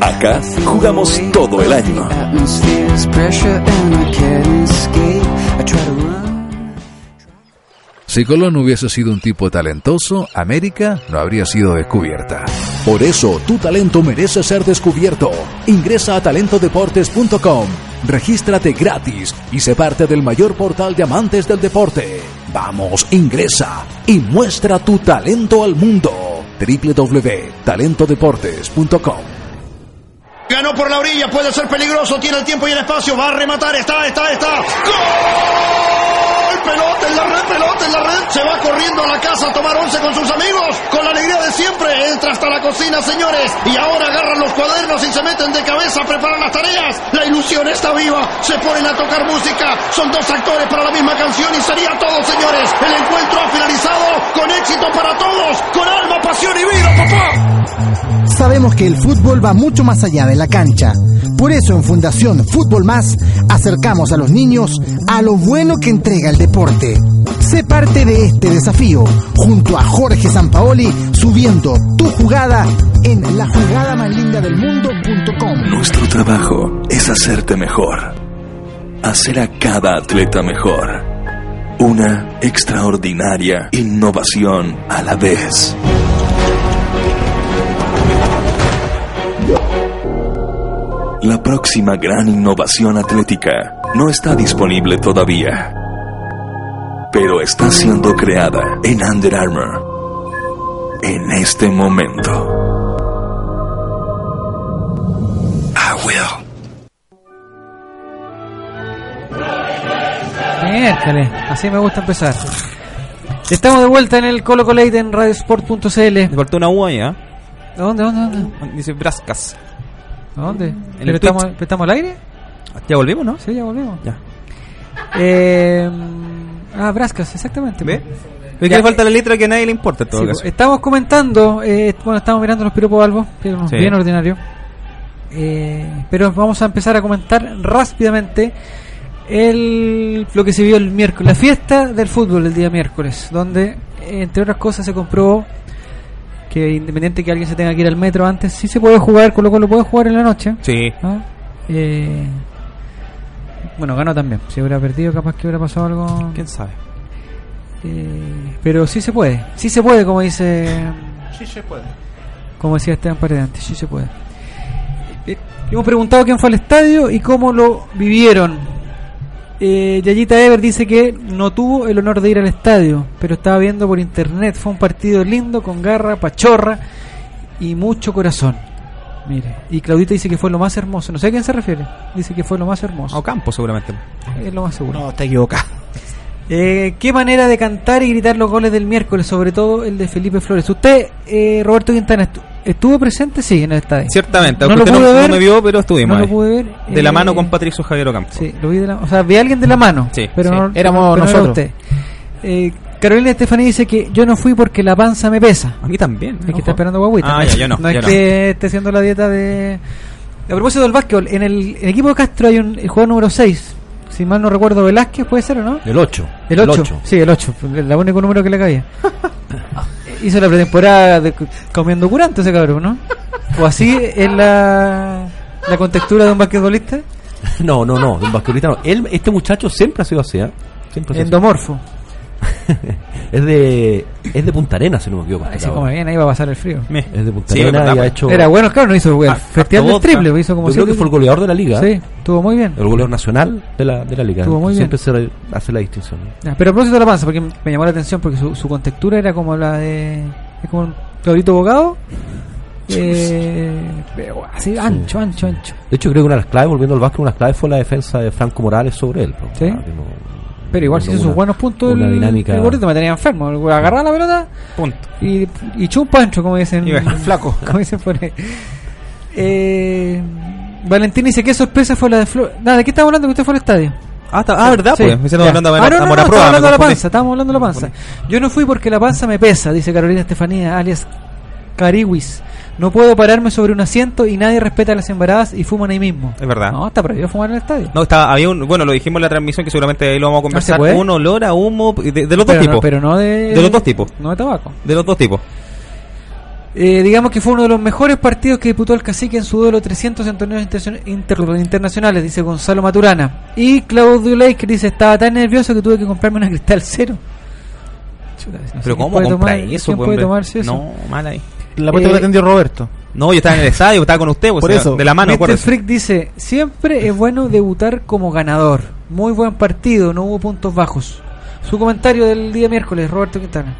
Acá jugamos todo el año. Si Colón hubiese sido un tipo talentoso, América no habría sido descubierta. Por eso, tu talento merece ser descubierto. Ingresa a talentodeportes.com, regístrate gratis y sé parte del mayor portal de amantes del deporte. Vamos, ingresa y muestra tu talento al mundo. www.talentodeportes.com Ganó por la orilla, puede ser peligroso, tiene el tiempo y el espacio, va a rematar, está, está, está. ¡Gol! Pelota en la red, pelota en la red. Se va corriendo a la casa a tomar once con sus amigos. Con la alegría de siempre, entra hasta la cocina, señores. Y ahora agarran los cuadernos y se meten de cabeza a preparar las tareas. La ilusión está viva. Se ponen a tocar música. Son dos actores para la misma canción y sería todo, señores. El encuentro ha finalizado con éxito para todos. Con alma, pasión y vida, papá. Sabemos que el fútbol va mucho más allá de la cancha. Por eso en Fundación Fútbol Más acercamos a los niños a lo bueno que entrega el deporte. Sé parte de este desafío junto a Jorge Sampaoli subiendo tu jugada en la jugada más linda del mundo.com. Nuestro trabajo es hacerte mejor. Hacer a cada atleta mejor. Una extraordinaria innovación a la vez. La próxima gran innovación atlética no está disponible todavía, pero está siendo creada en Under Armour en este momento. I will. Miércoles, así me gusta empezar. Estamos de vuelta en el Colo Colate en radiosport.cl. Me faltó una U ahí, ¿ah? ¿Dónde, dónde, dónde? Dice Brascas. ¿A ¿Dónde? En ¿Pero el estamos, Twitch. ¿Estamos al aire? ¿Ya volvimos, no? Sí, ya volvimos. Ya. Eh, ah, Brascas, exactamente. ¿Ve? pues. Queda falta la letra que a nadie le importa en todo Sí, caso. estamos comentando, eh, bueno, estamos mirando los piropos Albo, que es Sí. bien ordinario. Eh, pero vamos a empezar a comentar rápidamente el, lo que se vio el miércoles, la fiesta del fútbol el día miércoles, donde, entre otras cosas, se comprobó que independiente que alguien se tenga que ir al metro antes, sí se puede jugar, con lo cual lo puede jugar en la noche. Sí. ¿no? Eh, bueno, ganó también. Si hubiera perdido, capaz que hubiera pasado algo. ¿Quién sabe? Eh, pero sí se puede. Sí se puede, como dice. Sí se puede. Como decía Esteban Paredes antes. Sí se puede. Eh, hemos preguntado quién fue al estadio y cómo lo vivieron. Eh, Yayita Ever dice que no tuvo el honor de ir al estadio, pero estaba viendo por internet. Fue un partido lindo, con garra, pachorra y mucho corazón. Mire, y Claudita dice que fue lo más hermoso. No sé a quién se refiere. Dice que fue lo más hermoso. A Ocampo, seguramente. Es lo más seguro. No, está equivocado. *laughs* Eh, ¿Qué manera de cantar y gritar los goles del miércoles? Sobre todo el de Felipe Flores. ¿Usted, eh, Roberto Quintana, estuvo presente? Sí, en el estadio. Ciertamente, No aunque lo usted no, pude no ver, me vio, pero estuvimos no lo pude ver, De la eh, mano con Patricio Javier Ocampo. Sí, lo vi de la, o sea, vi a alguien de la mano. Sí, pero sí. no, Éramos pero no era nosotros. usted. Eh, Carolina Estefanía dice que yo no fui porque la panza me pesa. A mí también. Es que ojo. está esperando guaguita. Ah, ya, yo no. No es yo no. que esté haciendo la dieta de. A propósito del básquetbol, en el, en el equipo de Castro hay un el jugador número 6. Si mal no recuerdo, Velázquez, ¿puede ser o no? El 8. El 8. Sí, el 8. El único número que le caía. *laughs* Hizo la pretemporada de- comiendo curante ese cabrón, ¿no? O así es la, la contextura de un basquetbolista. *laughs* No, no, no, de un basquetbolista no. Él, este muchacho siempre ha sido así, ¿eh? Siempre ha sido así. *laughs* Es de, es de Punta Arenas, si no me equivoco. Ahí este se come bien, ahí va a pasar el frío. Me. Es de Punta Sí, Arenas verdad, y ha pues. hecho. Era bueno, claro, no hizo el Ah, festival del triple, hizo como Yo creo que fue el goleador de la liga. Sí, estuvo muy bien. El goleador nacional de la, de la liga. Estuvo muy Siempre se re- hace la distinción. Ya, pero a propósito de la panza, porque me llamó la atención porque su, su contextura era como la de. Es como un Claudito Bogado. *laughs* Eh, pero así, ancho, ancho, ancho. De hecho, creo que una de las claves, volviendo al básquet, una de las claves fue la defensa de Franco Morales sobre él. pues, Sí. Pero igual si hizo una- sus buenos puntos. Una el, dinámica. el gordito me tenía enfermo. Agarraba la pelota Punto. y, y chumpa ancho, como dicen. Y bueno, *laughs* flaco, *laughs* como dicen por ahí. Eh, Valentín dice: ¿Qué sorpresa fue la de Flor? Nada, ¿de qué estamos hablando que usted fue al estadio? Ah, está- ah, ¿verdad? Sí, Pues, me hablando Ah, no, no, no, a prueba, estamos hablando me de la panza, estamos hablando de la panza. Yo no fui porque la panza me pesa, dice Carolina Estefanía, alias Cariwis. No puedo pararme sobre un asiento y nadie respeta a las embaradas y fuman ahí mismo. Es verdad. No, está prohibido fumar en el estadio. No, estaba, había un, bueno, lo dijimos en la transmisión que seguramente ahí lo vamos a conversar. puede? un olor a humo de, de los dos tipos. no, pero no de... De los dos tipos. No de tabaco. De los dos tipos. Eh, digamos que fue uno de los mejores partidos que disputó el cacique en su duelo 300 en torneos inter- inter- internacionales, dice Gonzalo Maturana. Y Claudio Lake dice, estaba tan nervioso que tuve que comprarme una *laughs* cristal cero. Chuta, no Pero ¿cómo puede compra tomar- eso? quién pues, puede tomarse eso? No, mal ahí. La puerta Eh, que atendió Roberto. No, yo estaba en el estadio, estaba con usted, pues, Por o sea, eso. de la mano, Mr. Freak dice, siempre es bueno debutar como ganador. Muy buen partido, no hubo puntos bajos. Su comentario del día miércoles, Roberto Quintana.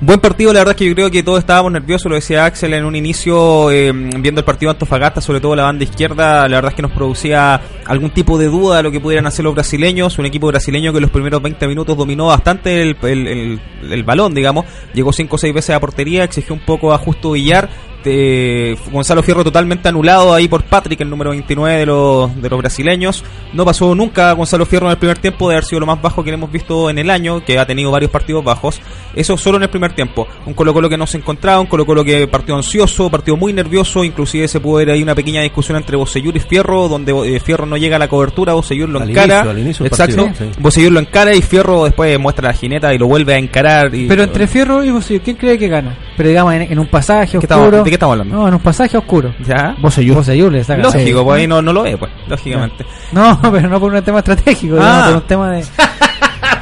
Buen partido, la verdad es que yo creo que todos estábamos nerviosos, lo decía Axel en un inicio, eh, viendo el partido Antofagasta, sobre todo la banda izquierda, la verdad es que nos producía algún tipo de duda de lo que pudieran hacer los brasileños, un equipo brasileño que en los primeros 20 minutos dominó bastante el balón, digamos, llegó 5 o 6 veces a portería, exigió un poco a Justo Villar, eh, Gonzalo Fierro totalmente anulado ahí por Patrick, el número 29 de los, de los brasileños. No pasó nunca Gonzalo Fierro en el primer tiempo de haber sido lo más bajo que hemos visto en el año, que ha tenido varios partidos bajos. Eso solo en el primer tiempo. Un Colo Colo que no se encontraba, un Colo Colo que partió ansioso, partió muy nervioso, inclusive se pudo ver ahí una pequeña discusión entre Bocellur y Fierro, donde eh, Fierro no llega a la cobertura, Bocellur lo Al encara. inicio, al inicio del Exacto. partido, sí. Lo encara y Fierro después muestra la jineta y lo vuelve a encarar. Y, Pero entre Fierro y Bocellur, ¿quién cree que gana? Pero digamos, en, en un pasaje ¿Qué oscuro. ¿De qué estamos hablando? No, en un pasaje oscuro. ¿Ya? Le saca. Lógico, Sí. pues ahí no, no lo ve, pues, lógicamente. No, *laughs* pero no por un tema estratégico, digamos, Ah. por un tema de. *laughs*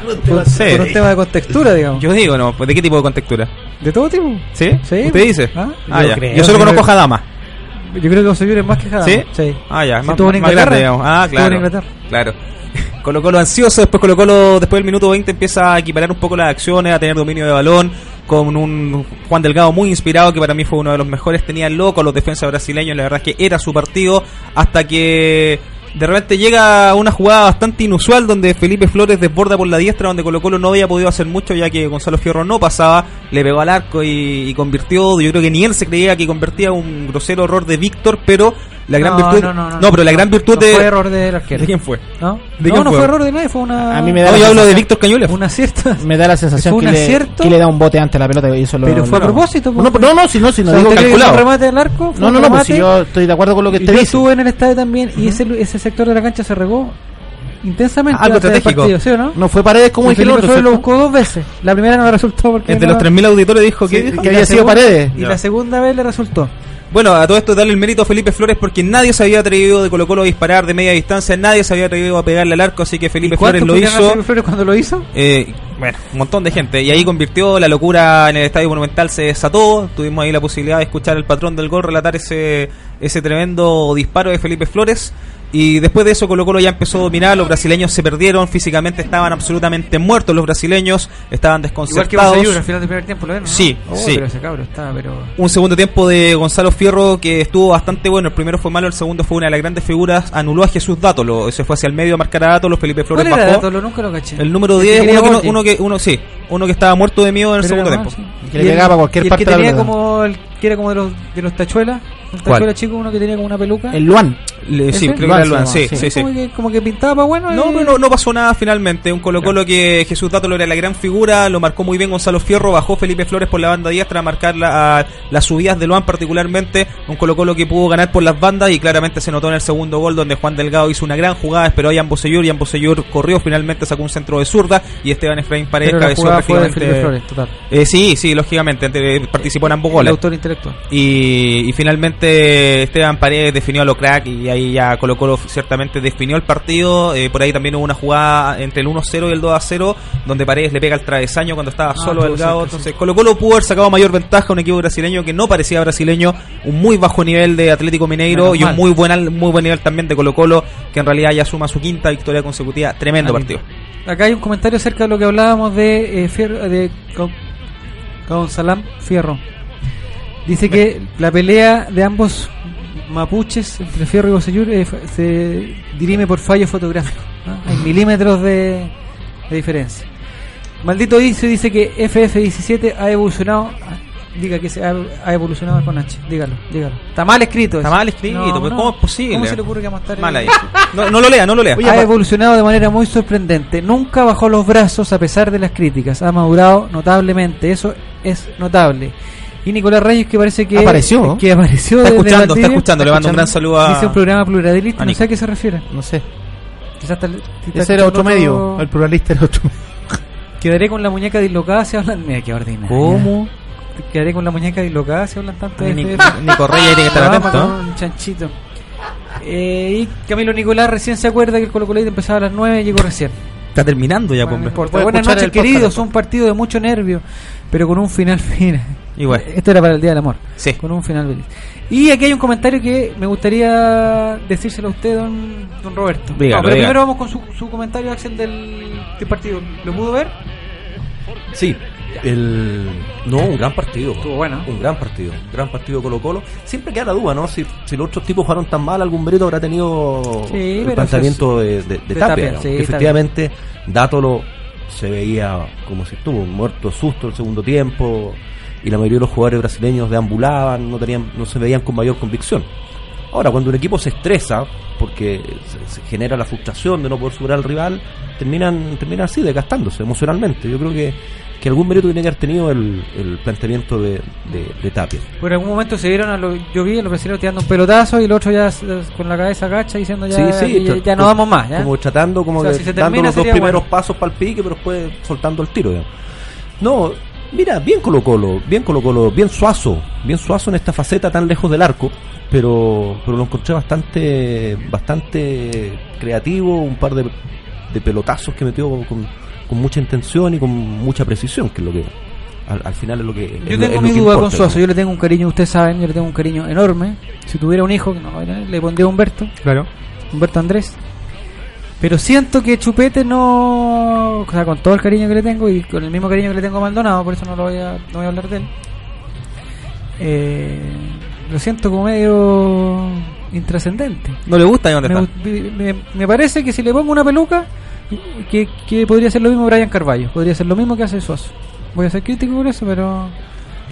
por, por un tema de contextura, digamos. Yo digo, no, pues, ¿de qué tipo de contextura? De todo tipo. ¿Sí? Sí, ¿Usted dice? Ah, Ah, yo ya. creo. Yo solo conozco creo- Jadama. Yo creo que Bocellur es más que Jadama. ¿Sí? Sí. Ah, ya. Sí, Más, en Inglaterra. grande, digamos. Ah, Estuvo en claro. Inglaterra. Claro. *laughs* Colo Colo ansioso, después Colo Colo, después del minuto 20 empieza a equiparar un poco las acciones, a tener dominio de balón, con un Juan Delgado muy inspirado, que para mí fue uno de los mejores, tenía loco a los defensas brasileños, la verdad es que era su partido, hasta que de repente llega una jugada bastante inusual donde Felipe Flores desborda por la diestra, donde Colo Colo no había podido hacer mucho, ya que Gonzalo Fierro no pasaba, le pegó al arco y, y convirtió, yo creo que ni él se creía que convertía un grosero error de Víctor, pero la gran No, virtud... no, no, no, pero la gran virtud no de... fue error del arquero. ¿De *laughs* quién fue? ¿No? ¿De no, quién no fue? fue error de nadie, fue una. A mí me da No, yo hablo de sensación- Víctor Cañuelas. Un acierto. *laughs* Me da la sensación ¿Fue que le, que le da un bote antes a la pelota y eso lo, Pero fue a lo- propósito, No, pues. no, no, si no, si no O sea, digo ¿usted cree que calculado. remate del arco? ¿Fue No, no, no, pues si yo estoy de acuerdo con lo que usted yo dice. estuve en el estadio también y ese, ese sector de la cancha se regó intensamente. Algo estratégico. partido, ¿sí o no? No fue paredes como el Felipe Flores lo buscó dos veces. La primera no le resultó porque. Entre no- los 3.000 auditores dijo que... Sí, dijo? y que había sido Paredes. Y Ya. la segunda vez le resultó. Bueno, a todo esto darle el mérito a Felipe Flores porque nadie se había atrevido de Colo Colo a disparar de media distancia, nadie se había atrevido a pegarle al arco, así que Felipe ¿Y cuánto Flores lo hizo. Felipe Flores cuando lo hizo? Eh, bueno, un montón de gente. Y ahí convirtió la locura en el Estadio Monumental, se desató. Tuvimos ahí la posibilidad de escuchar al patrón del gol relatar ese, ese tremendo disparo de Felipe Flores. Y después de eso Colo Colo ya empezó a dominar, los brasileños se perdieron, físicamente estaban absolutamente muertos los brasileños, estaban Igual que desconcertados. Al final del primer tiempo, ¿lo ven? no? Sí, Oh, sí. Pero ese cabro está, pero. Un segundo tiempo de Gonzalo Fierro que estuvo bastante bueno. El primero fue malo, el segundo fue una de las grandes figuras. Anuló a Jesús Dato, lo, se fue hacia el medio a marcar a Dato, los Felipe Flores ¿Cuál era bajó. Nunca lo caché. El número El que 10, quería uno que, no- uno que uno sí, uno que estaba muerto de miedo en el Pero segundo tiempo. sí. Que le Y pegaba a cualquier y el parte que de la tenía como el que era como de los de los tachuelas, ¿Cuál? tachuela chico, uno que tenía como una peluca. El Luan. Le- sí, creo que era el Luan Luan, se sí, sí, sí. Como que, como que pintaba para bueno. No, y- pero no, no pasó nada finalmente. Un Colo Colo que Jesús Dato lo era la gran figura, lo marcó muy bien Gonzalo Fierro, bajó Felipe Flores por la banda diestra a marcar la- a- las subidas de Luan particularmente. Un Colo Colo que pudo ganar por las bandas y claramente se notó en el segundo gol donde Juan Delgado hizo una gran jugada, esperó a Jan Bosellur, Jan Bosellur corrió finalmente, sacó un centro de zurda y Esteban Efraín Paredes pero la cabeceó jugada fue de prácticamente- Felipe Flores, total. Eh, sí, sí, lógicamente, ante- participó en ambos El goles. autor intelectual. Y, y finalmente Esteban Paredes definió a lo crack y ahí ya Colo Colo ciertamente definió el partido. Eh, por ahí también hubo una jugada entre el 1-0 y el 2-0 donde Paredes le pega el travesaño cuando estaba Ah, solo Delgado. Entonces Colo Colo pudo haber sacado mayor ventaja a un equipo brasileño que no parecía brasileño, un muy bajo nivel de Atlético Mineiro Menos y un muy buen, muy buen nivel también de Colo Colo que en realidad ya suma su quinta victoria consecutiva. Tremendo partido. Acá hay un comentario acerca de lo que hablábamos de eh, Fierro, de Gon- Gonzalán Fierro. Dice que la pelea de ambos mapuches entre Fierro y Bocellur eh, se dirime por fallo fotográfico. ¿no? Hay milímetros de, de diferencia. Maldito Icio dice que FF17 ha evolucionado. Diga que se ha, ha evolucionado con H. Dígalo, dígalo. Está mal escrito. Está mal escrito, No, no. ¿cómo es posible? ¿Cómo se le ocurre que vamos a estar Mal ahí. No, no lo lea, no lo lea. ha evolucionado de manera muy sorprendente. Nunca bajó los brazos a pesar de las críticas. Ha madurado notablemente. Eso es notable. Y Nicolás Reyes que parece que Apareció. que apareció Está escuchando, está escuchando. Le mando un gran saludo a. Dice un programa pluralista, a no sé a qué se refiere. No sé. Quizás tal- Ese era otro otro- medio. El pluralista era otro medio. *laughs* Quedaré con la muñeca dislocada si hablan. Mira qué ordinario. ¿Cómo? quedaré con la muñeca dislocada si hablan tanto de Ni- FF. Nico Reyes tiene que estar atento. un chanchito. Eh, y Camilo Nicolás recién se acuerda que el Colo Colo empezaba a las 9 y llegó recién. Está terminando ya, Bueno, no pues. importa. Puede Buenas noches, queridos. Un partido de mucho nervio, pero con un final *laughs* feliz. Igual. Esto era para el Día del Amor. Sí. Con un final feliz. Y aquí hay un comentario que me gustaría decírselo a usted, don, don Roberto. Dígalo, No, pero dígalo. primero vamos con su, su comentario, Axel, del, del partido. ¿Lo pudo ver? Sí, el no, un gran partido. Estuvo bueno. Un gran partido. Gran partido Colo Colo. Siempre queda la duda, ¿no? Si, si los otros tipos jugaron tan mal, algún mérito habrá tenido Sí, el pero planteamiento de, de- de de Tapia. Tapia, ¿no? sí, Que está efectivamente, Dátolo se veía como si estuvo muerto susto el segundo tiempo y la mayoría de los jugadores brasileños deambulaban, no tenían, no se veían con mayor convicción. Ahora, cuando un equipo se estresa porque se, se genera la frustración de no poder superar al rival, terminan, terminan así, desgastándose emocionalmente. Yo creo que, que algún mérito tiene que haber tenido el, el planteamiento de, de, de Tapia. Por algún momento se dieron a los. Yo vi a los brasileños tirando un pelotazo y el otro ya con la cabeza agacha diciendo ya, ya, tra- ya no vamos más. ¿ya? Como tratando, como O sea, de- si se dando los dos primeros bueno. pasos para el pique, pero después soltando el tiro. digamos. No, mira, bien Colo Colo, bien Colo Colo, bien Suazo, bien Suazo en esta faceta tan lejos del arco, pero, pero lo encontré bastante, bastante creativo, un par de, de pelotazos que metió con, con mucha intención y con mucha precisión, que es lo que al, al final es lo que... Yo es lo- tengo es mi duda importa, con Suazo, ¿no? yo le tengo un cariño, ustedes saben, yo le tengo un cariño enorme. Si tuviera un hijo, que no, le pondría Humberto, Claro. Humberto Andrés. Pero siento que Chupete no. O sea, con todo el cariño que le tengo y con el mismo cariño que le tengo a Maldonado, por eso no, lo voy, a, no voy a hablar de él. Eh, lo siento como medio intrascendente. No le gusta donde Me, me- me parece que si le pongo una peluca, que, que podría ser lo mismo Brian Carballo. Podría ser lo mismo que hace Suazo. Voy a ser crítico por eso, pero.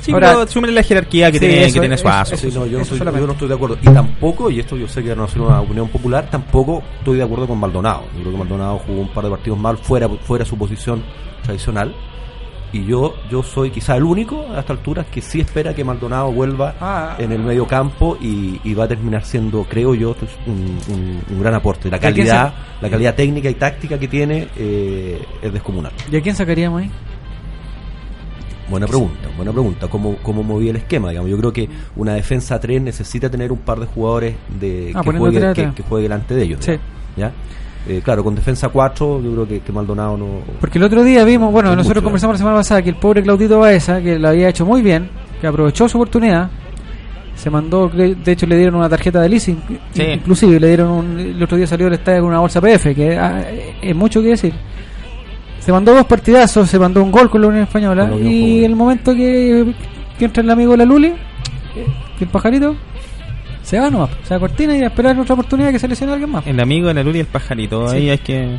Sí, Ahora- pero súmele la jerarquía que Sí, tiene, eso, que tiene eso, Suazo. Sí, no, yo, no Eso estoy, solamente. yo no estoy de acuerdo. Y tampoco, y esto yo sé que no es una opinión popular, tampoco estoy de acuerdo con Maldonado. Yo creo que Maldonado jugó un par de partidos mal fuera, fuera su posición tradicional. Y yo yo soy quizá el único a esta altura que sí espera que Maldonado vuelva Ah. en el medio campo y, y va a terminar siendo, creo yo, un, un- un gran aporte. La ¿Y a quién calidad, la calidad técnica y táctica que tiene eh, es descomunal. ¿Y a quién sacaríamos ahí? Buena pregunta, buena pregunta. ¿Cómo, ¿Cómo movía el esquema? Digamos, yo creo que una defensa a 3 necesita tener un par de jugadores de, Ah, que, juegue, que, juegue delante de ellos. Sí. ¿ya? Eh, claro, con defensa 4 yo creo que, que Maldonado no... Porque el otro día vimos, bueno, nosotros muchos, conversamos la semana pasada que el pobre Claudito Baeza, que lo había hecho muy bien, que aprovechó su oportunidad, se mandó, de de hecho le dieron una tarjeta de leasing, Sí. inclusive le dieron un, el otro día salió del estadio con una bolsa PF, que ah, es mucho que decir. Se mandó dos partidazos, se mandó un gol con la Unión Española Con la Unión y el momento que, que entra el amigo de la Luli, eh, que el pajarito, se va nomás, se va a cortina y a esperar otra oportunidad que se lesione a alguien más. El amigo de la Luli y el pajarito. Sí. Ahí hay que.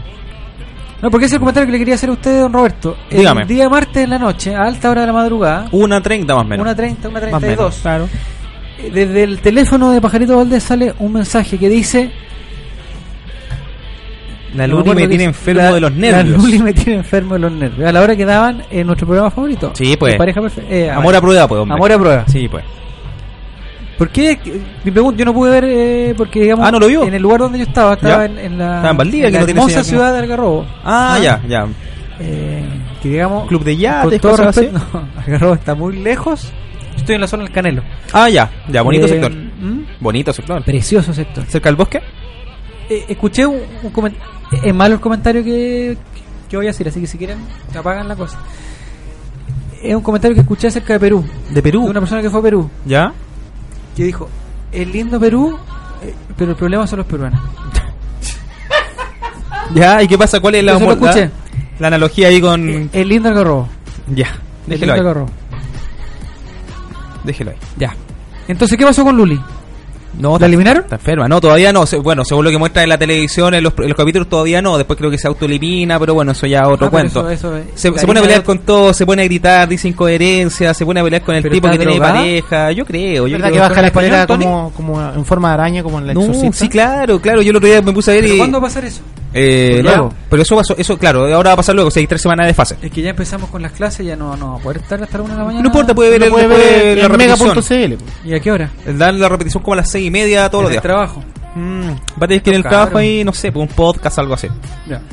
No, porque ese es el comentario que le quería hacer a usted, don Roberto. Dígame. El día martes en la noche, a alta hora de la madrugada, Una 30 más o menos. una 30, una Más o menos, 32, Claro. eh, desde el teléfono de Pajarito Valdés sale un mensaje que dice... La Luli me tiene enfermo la- de los La nervios. Luli me tiene enfermo de los nervios. A la hora que daban en nuestro programa favorito. Sí, pues. Pareja perfecta. eh, Amor a prueba, pues, hombre. Amor a prueba. Sí, pues. ¿Por qué? Mi pregunta, yo no pude ver, eh, porque digamos, Ah, ¿no lo vio? en el lugar donde yo estaba, estaba en, en la, Estaba en Valdivia, en que la no hermosa ciudad de Algarrobo. Ah, ya, ya. Eh, que digamos, Club de con yates, todo cosas así. respeto, *laughs* no, Algarrobo está muy lejos. Yo estoy en la zona del Canelo. Ah, ya, ya, bonito Eh, sector. ¿mm? Bonito sector. Precioso sector. ¿Cerca del bosque? Eh, escuché un, un comentario. Es malo el comentario que, que voy a decir, así que si quieren, apagan la cosa. Es un comentario que escuché acerca de Perú. ¿De Perú? De una persona que fue a Perú. ¿Ya? Que dijo: Es lindo Perú, eh, pero el problema son los peruanos. *laughs* ¿Ya? ¿Y qué pasa? ¿Cuál es la, lo escuché. la analogía ahí con. Es lindo Algarrobo. Ya, Es déjelo lindo ahí. Algarrobo. Déjelo ahí. Ya. Entonces, ¿qué pasó con Luli? No, ¿La está- eliminaron? Está enferma. No, todavía no. Bueno, según lo que muestra en la televisión, en los, en los capítulos todavía no. Después creo que se autoelimina, pero bueno, eso ya es otro Ah, cuento. eso- eso es- se, pone a pelear con todo, se pone a gritar, dice incoherencia, se pone a pelear con el ¿Pero tipo que está tiene drogada? pareja. Yo creo. Yo ¿Verdad creo que baja la ¿Con escalera como, como en forma de araña, como en la No, sí, claro, claro. Yo el otro día me puse a ver ¿Pero y. ¿Cuándo va a pasar eso? Eh, luego. pero eso pasó, eso claro, ahora va a pasar luego, o sea, hay tres semanas de fase. Es que ya empezamos con las clases, ya no, no va a poder estar hasta la una de la mañana. No importa, puede ver, el, puede ver la repetición. mega.cl. ¿Y a qué hora? Dan la repetición como a las seis y media todos los días. trabajo. Mm, va a tener que ir en el trabajo ahí, no sé, un podcast, algo así.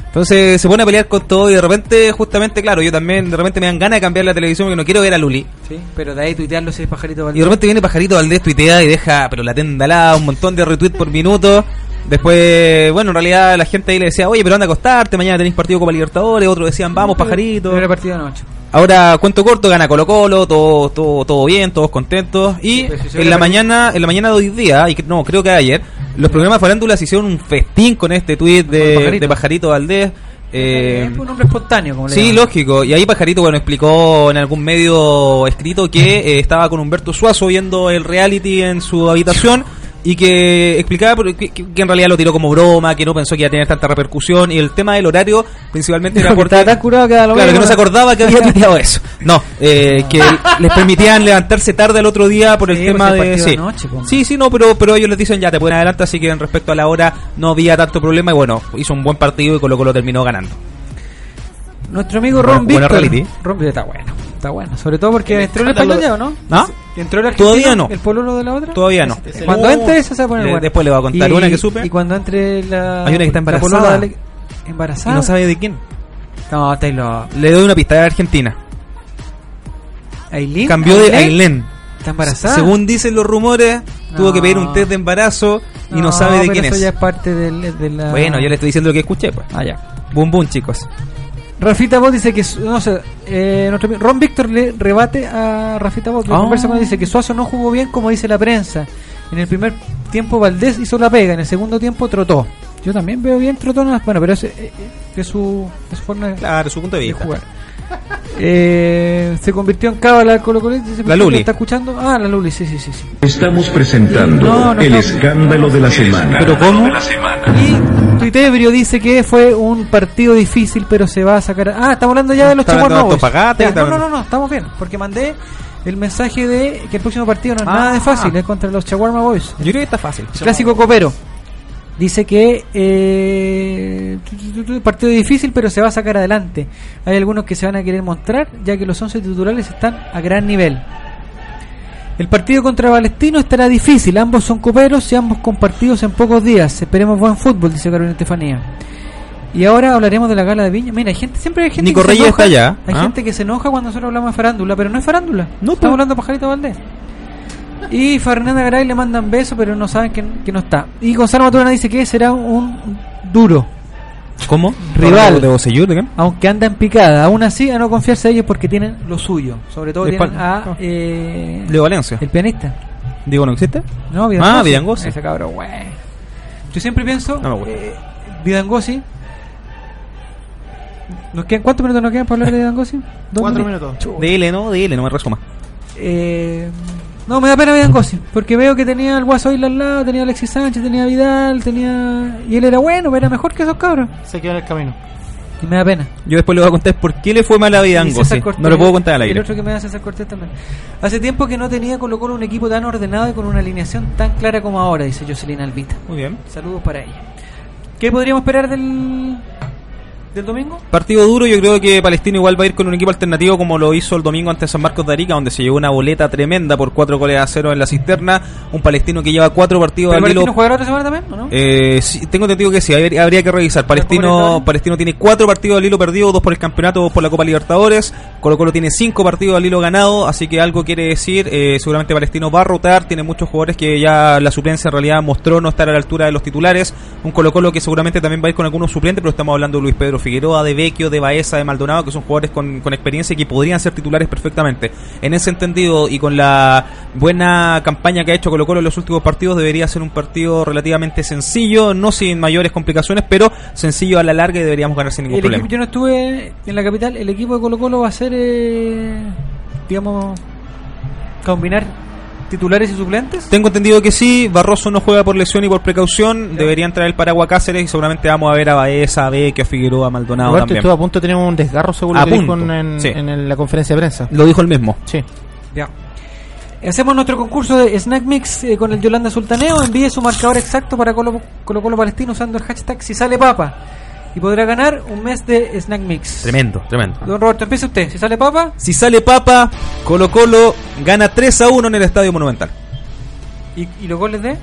Entonces se pone a pelear con todo y de repente, justamente, claro, yo también de repente me dan ganas de cambiar la televisión porque no quiero ver a Luli. Sí, pero de ahí tuitearlo si es pajarito Y Valdés. de repente viene Pajarito Valdés tuitea y deja, pero la tenda al lado, un montón de retweets por minuto. Después, bueno, en realidad la gente ahí le decía, oye, pero anda a acostarte, mañana tenéis partido Copa Libertadores, otros decían, vamos, Pajarito. Primera partida de noche. Ahora, cuento corto, gana Colo Colo, todo, todo, todo bien, todos contentos. Y Pues si en la mañana, en la mañana de hoy día, y que- no, creo que ayer, los programas de farándulas hicieron un festín con este tweet de, Pajarito. de Pajarito Valdés. Eh, es un hombre espontáneo, como le Sí, llaman. lógico. Y ahí Pajarito, bueno, explicó en algún medio escrito que eh, estaba con Humberto Suazo viendo el reality en su habitación y que explicaba que, que- en realidad lo tiró como broma, que no pensó que iba a tener tanta repercusión y el tema del horario principalmente era Porque tan curado que lo Claro, que no se acordaba que había *laughs* tuiteado eso. No, eh, que *laughs* les permitían levantarse tarde al otro día por el Sí, tema pues, el de... Sí. de noche, pues. sí, sí, no, pero, pero ellos les dicen ya te pueden adelantar, así que en respecto a la hora no había tanto problema y bueno, hizo un buen partido y Colo Colo terminó ganando. Nuestro amigo Ron Buena Víctor. reality. Ron está bueno, está bueno. Sobre todo porque el escándalo español ya, ¿o no? ¿Ah? ¿Entró el argentino? Todavía no. ¿El pololo de la otra? Todavía no. Cuando Uh, entre esa se va a poner le- bueno. después le voy a contar Y- una que supe. Y cuando entre la... Hay una que está embarazada. ¿Embarazada? Y no sabe de quién. No, está lo... Le doy una pista de Argentina. ¿Ailín? Cambió de ¿Ailén? ¿Está embarazada? Según dicen los rumores, tuvo que pedir un test de embarazo y no, sabe de pero quién eso es. ya es parte de la... Bueno, yo le estoy diciendo lo que escuché, pues. Ah, ya. Boom, boom, chicos. Rafita Bot dice que, su- no sé, eh, nuestro Ron Víctor le rebate a Rafita Bot, Ah. conversa con dice que Suazo no jugó bien como dice la prensa. En el primer tiempo Valdés hizo la pega, en el segundo tiempo trotó. Yo también veo bien trotó, no, bueno, pero es, eh, eh, es su, es su forma de, Claro, su punto de de vista. jugar. Eh, se convirtió en cábala Colo Colo, La Luli. ¿Está escuchando? Ah, la Luli, sí, sí, sí. sí. Estamos presentando No, no el estamos- escándalo de la semana. ¿Pero cómo? Y Tuitebrio dice que fue un partido difícil, pero se va a sacar. Ah, estamos hablando ya de los Ya, está No, no, no, no, estamos bien. Porque mandé el mensaje de que el próximo partido no es Ah. nada de fácil, es contra los Chaguarma Boys. Yo creo que está fácil. Clásico copero. Dice que eh, partido difícil, pero se va a sacar adelante. Hay algunos que se van a querer mostrar, ya que los 11 titulares están a gran nivel. El partido contra Palestino estará difícil. Ambos son coperos y ambos compartidos en pocos días. Esperemos buen fútbol, dice Carolina Estefanía. Y ahora hablaremos de la gala de Viña. Mira, hay gente, siempre hay gente Nico que se Reyes enoja. está allá, Hay ¿ah? gente que se enoja cuando nosotros hablamos de farándula, pero no es farándula. No, Estamos hablando de Pajarito Valdés. Y Fernanda Garay le mandan besos, pero no saben que, que no está. Y Gonzalo Maturana dice que será un duro, ¿Cómo? Rival. ¿De Bocellur? ¿De aunque anda en picada. Aún así, a no confiarse a ellos porque tienen lo suyo. Sobre todo ¿De tienen a eh, Leo Valencia. el pianista. Digo, ¿no existe? No, Ah, Vidangosi. Ese cabrón, güey. Yo siempre pienso, No eh, Vidangosi. ¿Nos quedan, ¿Cuántos minutos nos quedan para hablar de Vidangosi? ¿Dos Cuatro minutos? minutos. Dile, no, dile, no me resuma. Eh, no, me da pena Vidangosi, porque veo que tenía al Guaso Isla al lado, tenía a Alexis Sánchez, tenía a Vidal, tenía... Y él era bueno, era mejor que esos cabros. Se quedó en el camino. Y me da pena. Yo después le voy a contar por qué le fue mal a Y Vidango. César sí. Cortés, No lo puedo contar al El aire. otro que me da César Cortés también. Hace tiempo que no tenía Colo Colo un equipo tan ordenado y con una alineación tan clara como ahora, dice Jocelyn Albita. Muy bien. Saludos para ella. ¿Qué podríamos esperar del, del domingo? Partido duro, yo creo que Palestino igual va a ir con un equipo alternativo como lo hizo el domingo ante San Marcos de Arica, donde se llevó una boleta tremenda por cuatro goles a cero en la cisterna. Un palestino que lleva cuatro partidos ¿Pero al hilo. Palestino jugará otra semana también o no? Eh, sí, tengo entendido que sí, habría, habría que revisar. Palestino? Palestino tiene cuatro partidos al hilo perdido, dos por el campeonato, dos por la Copa Libertadores. Colo Colo tiene cinco partidos al hilo ganado, así que algo quiere decir. eh, seguramente Palestino va a rotar, tiene muchos jugadores que ya la suplencia en realidad mostró no estar a la altura de los titulares. Un Colo Colo que seguramente también va a ir con algunos suplentes, pero estamos hablando de Luis Pedro Figueroa, de Vecchio, de Baeza, de Maldonado, que son jugadores con, con experiencia y que podrían ser titulares perfectamente. En ese entendido y con la buena campaña que ha hecho Colo Colo en los últimos partidos, debería ser un partido relativamente sencillo, no sin mayores complicaciones, pero sencillo a la larga y deberíamos ganar sin ningún El problema. equipo, yo no estuve en la capital. El equipo de Colo Colo va a ser, eh, digamos, combinar titulares y suplentes. Tengo entendido que sí, Barroso no juega por lesión y por precaución, debería entrar el Paraguas Cáceres y seguramente vamos a ver a Baeza, a Vecchio, a Figueroa, a Maldonado Roberto también. estuvo a punto de tener un desgarro según A lo que dijo punto, en, sí. la conferencia de prensa. Lo dijo el mismo. Sí. Ya. Hacemos nuestro concurso de Snack Mix eh, con el Yolanda Sultaneo. Envíe su marcador exacto para Colo Colo, Colo Palestino usando el hashtag si sale papa. Y podrá ganar un mes de Snack Mix. Tremendo, tremendo. Don Roberto, empieza usted. Si sale papa, Si sale Papa, Colo Colo gana 3 a 1 en el Estadio Monumental. ¿y, y los goles de?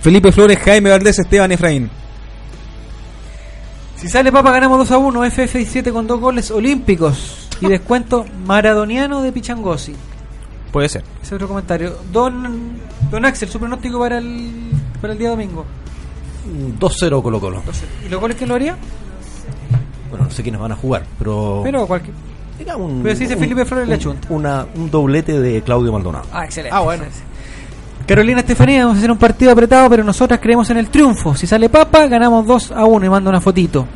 Felipe Flores, Jaime Valdés, Esteban Efraín. Si sale Papa, ganamos 2 a 1. FF7 con dos goles olímpicos. Y descuento maradoniano de Pichangosi. Puede ser. Ese es otro comentario. Don, don Axel, su pronóstico para el, para el día domingo. 2-0 Colo Colo. ¿Y los goles quién lo haría? Bueno, no sé quiénes van a jugar, pero... Pero cualquier. Era un, Pero si dice un- Felipe Flores, le un- achunta. una- un doblete de Claudio Maldonado. Ah, excelente. Ah, bueno. Carolina Estefanía, vamos a hacer un partido apretado, pero nosotras creemos en el triunfo. Si sale Papa, ganamos 2 a 1 y manda una fotito.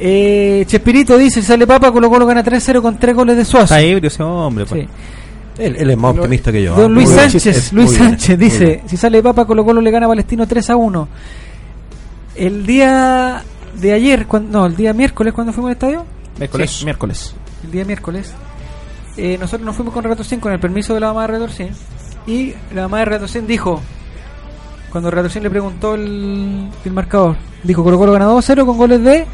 Eh, Chespirito dice, si sale Papa, Colo Colo gana 3-0 con 3 goles de Suazo. Está ebrio ese hombre. pues. Sí. Él, él es más optimista que yo. Don ¿ah? Luis. Sánchez, Luis bien, Sánchez dice, si sale Papa, Colo Colo le gana a Palestino 3 a 1. El día de ayer, cuan- no, el día miércoles cuando fuimos al estadio, Miércoles. Sí, miércoles. el día miércoles, eh, nosotros nos fuimos con 100 con el permiso de la mamá de 100 y la mamá de 100 dijo, cuando 100 le preguntó el, el marcador, dijo Colo Colo gana 2-0 con goles de,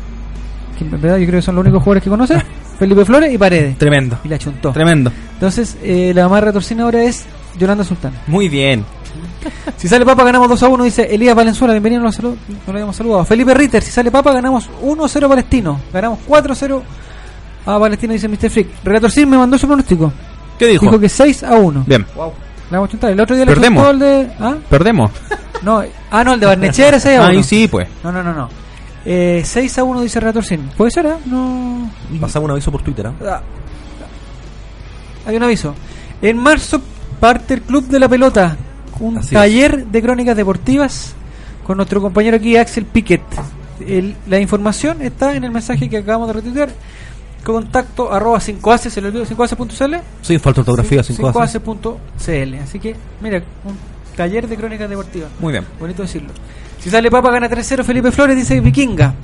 que en verdad yo creo que son los únicos jugadores que conoce, Felipe Flores y Paredes. Tremendo. Y la chuntó. Tremendo. Entonces, eh, la Renato 100 ahora es Yolanda Sultán. Muy bien. *laughs* Si sale Papa ganamos 2 a 1, dice Elías Valenzuela, bienvenido, no lo, salu- no lo habíamos saludado. Felipe Ritter, si sale Papa ganamos 1 0 Palestino, ganamos 4 0 a Palestino, dice Mr. Freak. Relator Sim me mandó su pronóstico. ¿Qué dijo? Dijo que 6 a 1. Bien. Le vamos a chuntar. El otro día Perdemos. le chuntó el de. ¿Ah? Perdemos. No, ah, no, el de Barnechera 6 a *laughs* 1. Ahí sí, pues. No, no, no, no. Eh, 6 a 1 dice Relator Sim. ¿Puede ser, ah? No. Pasaba un aviso por Twitter. ¿ah? Ah. Hay un aviso. En marzo parte el Club de la Pelota, un Así es. taller de crónicas deportivas con nuestro compañero aquí Axel Piquet. El- la información está en el mensaje que acabamos de retuitear. Contacto arroba 5ace, se le olvidó 5ace.cl. Sí, falta ortografía, 5 hace. 5ace.cl. Así que, mira, un taller de crónicas deportivas. Muy bien. Bonito decirlo. Si sale Papa, gana 3-0 Felipe Flores, dice Vikinga.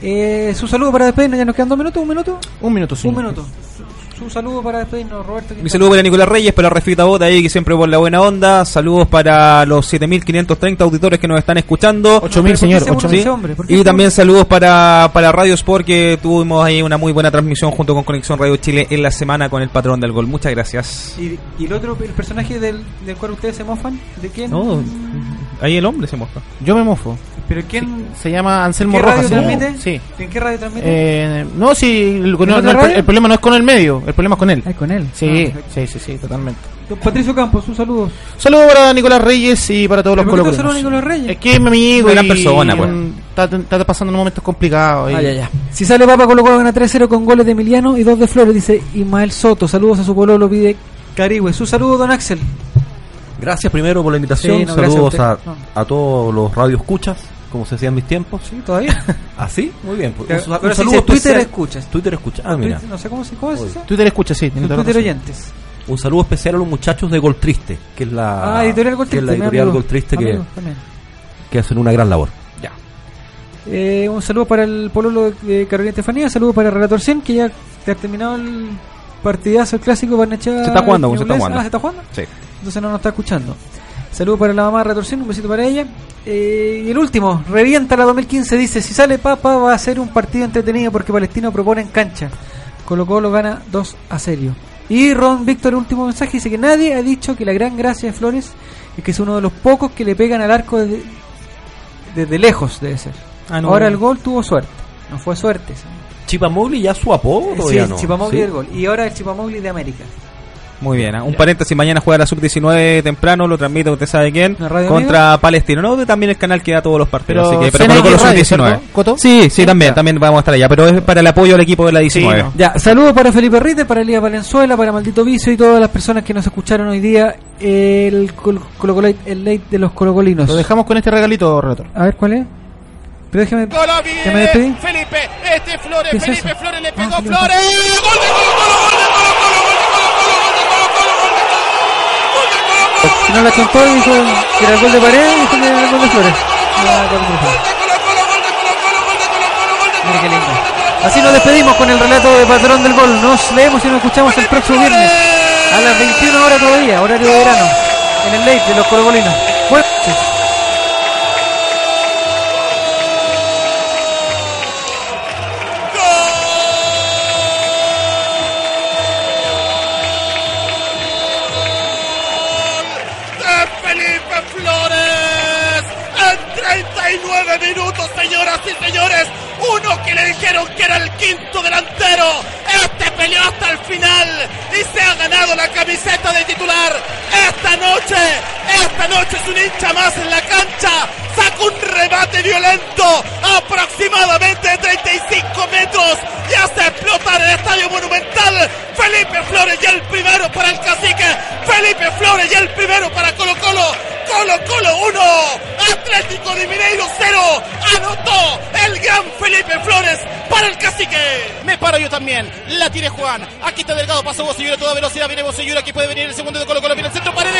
Eh, su saludo para despedirnos, ya nos quedan dos minutos, un minuto. Un minuto, sí. Un minuto. Su, saludo para despedirnos, Roberto. Mi saludo para Nicolás Reyes, para Refita Bota ahí, que siempre por la buena onda. Saludos para los 7530 auditores que nos están escuchando. 8000, señor. ese hombre, 8000. ese hombre? ¿Por qué Y también saludos para, para Radio Sport, que tuvimos ahí una muy buena transmisión junto con Conexión Radio Chile en la semana con el patrón del gol. Muchas gracias. ¿Y, y el otro, el personaje del, del cual ustedes se mofan? ¿De quién? No, ahí el hombre se mostró. Yo me mofo. ¿Pero quién? Se llama Anselmo ¿Qué radio Rojas. ¿sí? transmite? Sí. ¿En qué radio transmite? Eh, no, sí, el, no, no, el, el problema no es con el medio, el problema es con él. Ah, con él. Sí, Ah, sí, sí, sí, totalmente. Don Patricio Campos, un saludo. Saludos para Nicolás Reyes y para todos los ¿Pero por qué colocolinos. saludo a Nicolás Reyes? Es que es mi amigo Una gran persona, pues. está, está pasando unos momentos complicados. y- Ah, ya, ya. Si sale Papa, Colo Colo gana 3-0 con goles de Emiliano y dos de Flores, dice Ismael Soto. Saludos a su pololo, pide Carigüe. Su saludo, don Axel. Gracias primero por la invitación. Sí, no, gracias Saludos a a, a todos los radioescuchas, como se hacía en mis tiempos. Sí, todavía. *laughs* ¿Así? Muy bien. Pues, un, un pero si saludo dice Twitter especial- escuchas. Twitter escucha. Ah, mira. No sé cómo se cómo es. Twitter escucha, sí. Twitter razón. oyentes. Un saludo especial a los muchachos de Gol Triste, que es la, Ah, editorial Gol que es Triste, la mi editorial amigo. Gol Triste que, que hacen una gran labor. Eh, un saludo para el pololo de Carolina Estefanía, saludo para Relator 100, que ya ha terminado el partidazo, el clásico Barnechea. Se está jugando, se está jugando. Ah, ¿se está jugando? Sí. Entonces no nos está escuchando. Saludo para la mamá de Relator 100, un besito para ella. Eh, y el último, revienta la 2015, dice, si sale Papa va a ser un partido entretenido porque Palestino propone en cancha. Colo Colo gana 2 a serio. Y Ron Víctor, el último mensaje, dice que nadie ha dicho que la gran gracia de Flores es que es uno de los pocos que le pegan al arco desde, desde lejos, debe ser. Ah, no. Ahora el gol tuvo suerte. No fue suerte. sí. Chipamogli ya su apodo Sí, todavía el no. Chipamogli ¿Sí? del gol. Y ahora el Chipamogli de América. Muy bien, ¿ah? un paréntesis, mañana juega la sub-19 temprano, lo transmite usted sabe quién, ¿La radio contra Palestino, no, también el canal que da todos los partidos, Pero así que, pero CNX Colo Colo Radio, sub-19. ¿cierto, Coto? Sí, sí, también, ya. también vamos a estar allá, pero es para el apoyo al equipo de la 19. no. Ya, saludos para Felipe Rite, para Elías Valenzuela, para Maldito Vicio y todas las personas que nos escucharon hoy día. El, col- el late de los colocolinos. Lo dejamos con este regalito, relator. A ver, ¿cuál es? Pero déjame. ¿Ya me despedí? Felipe, este es Flores, ¿Qué es Felipe eso? Flores le Ah, pegó Felipe. Flores. ¡Gol de Colo Colo, gol de Colo Colo, gol de Colo Colo, gol de Colo Colo, gol de Colo Colo, gol de Colo Colo, gol de Colo Colo, Si no la contó, dijo que era el gol de pared y dijo que era el gol de Flores. Mira qué lindo. Así nos despedimos con el relato de Patrón del Gol. Nos leemos y nos escuchamos el próximo viernes a las 21 horas todavía, horario de verano, en el late de los colocolinos. Buenas noches. camiseta de titular. Esta noche, esta noche es un hincha más en la cancha. Saca un remate violento, aproximadamente 35 metros, y hace explotar el estadio monumental. Felipe Flores y el primero para el cacique. Felipe Flores y el primero para Colo Colo. Colo Colo 1, Atlético de Mineiro 0. Anotó el gran Felipe Flores para el cacique. Me paro yo también. La tiene Juan. Aquí está Delgado. Pasó Bocellura a toda velocidad. Viene Bocellura. Aquí puede venir el segundo de Colo Colo. Viene el centro. Paredes.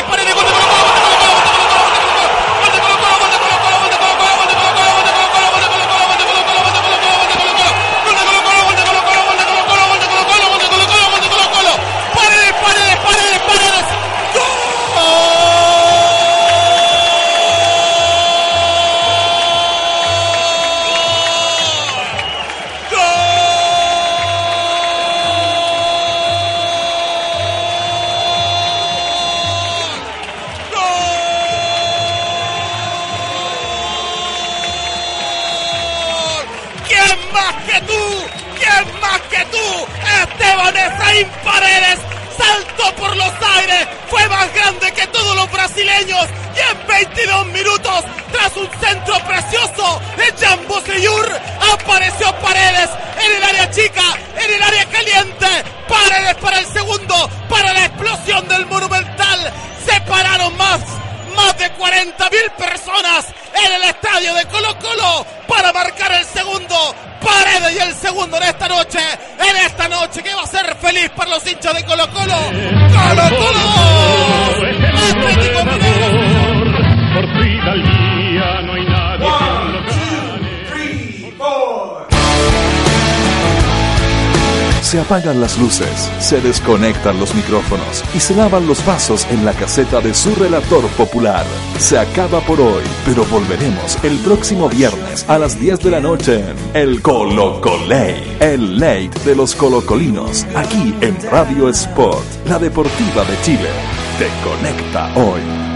Apagan las luces, se desconectan los micrófonos y se lavan los vasos en la caseta de su relator popular. Se acaba por hoy, pero volveremos el próximo viernes a las 10 de la noche en El Colo Coley, el late de los colocolinos, aquí en Radio Sport, la deportiva de Chile. Te conecta hoy.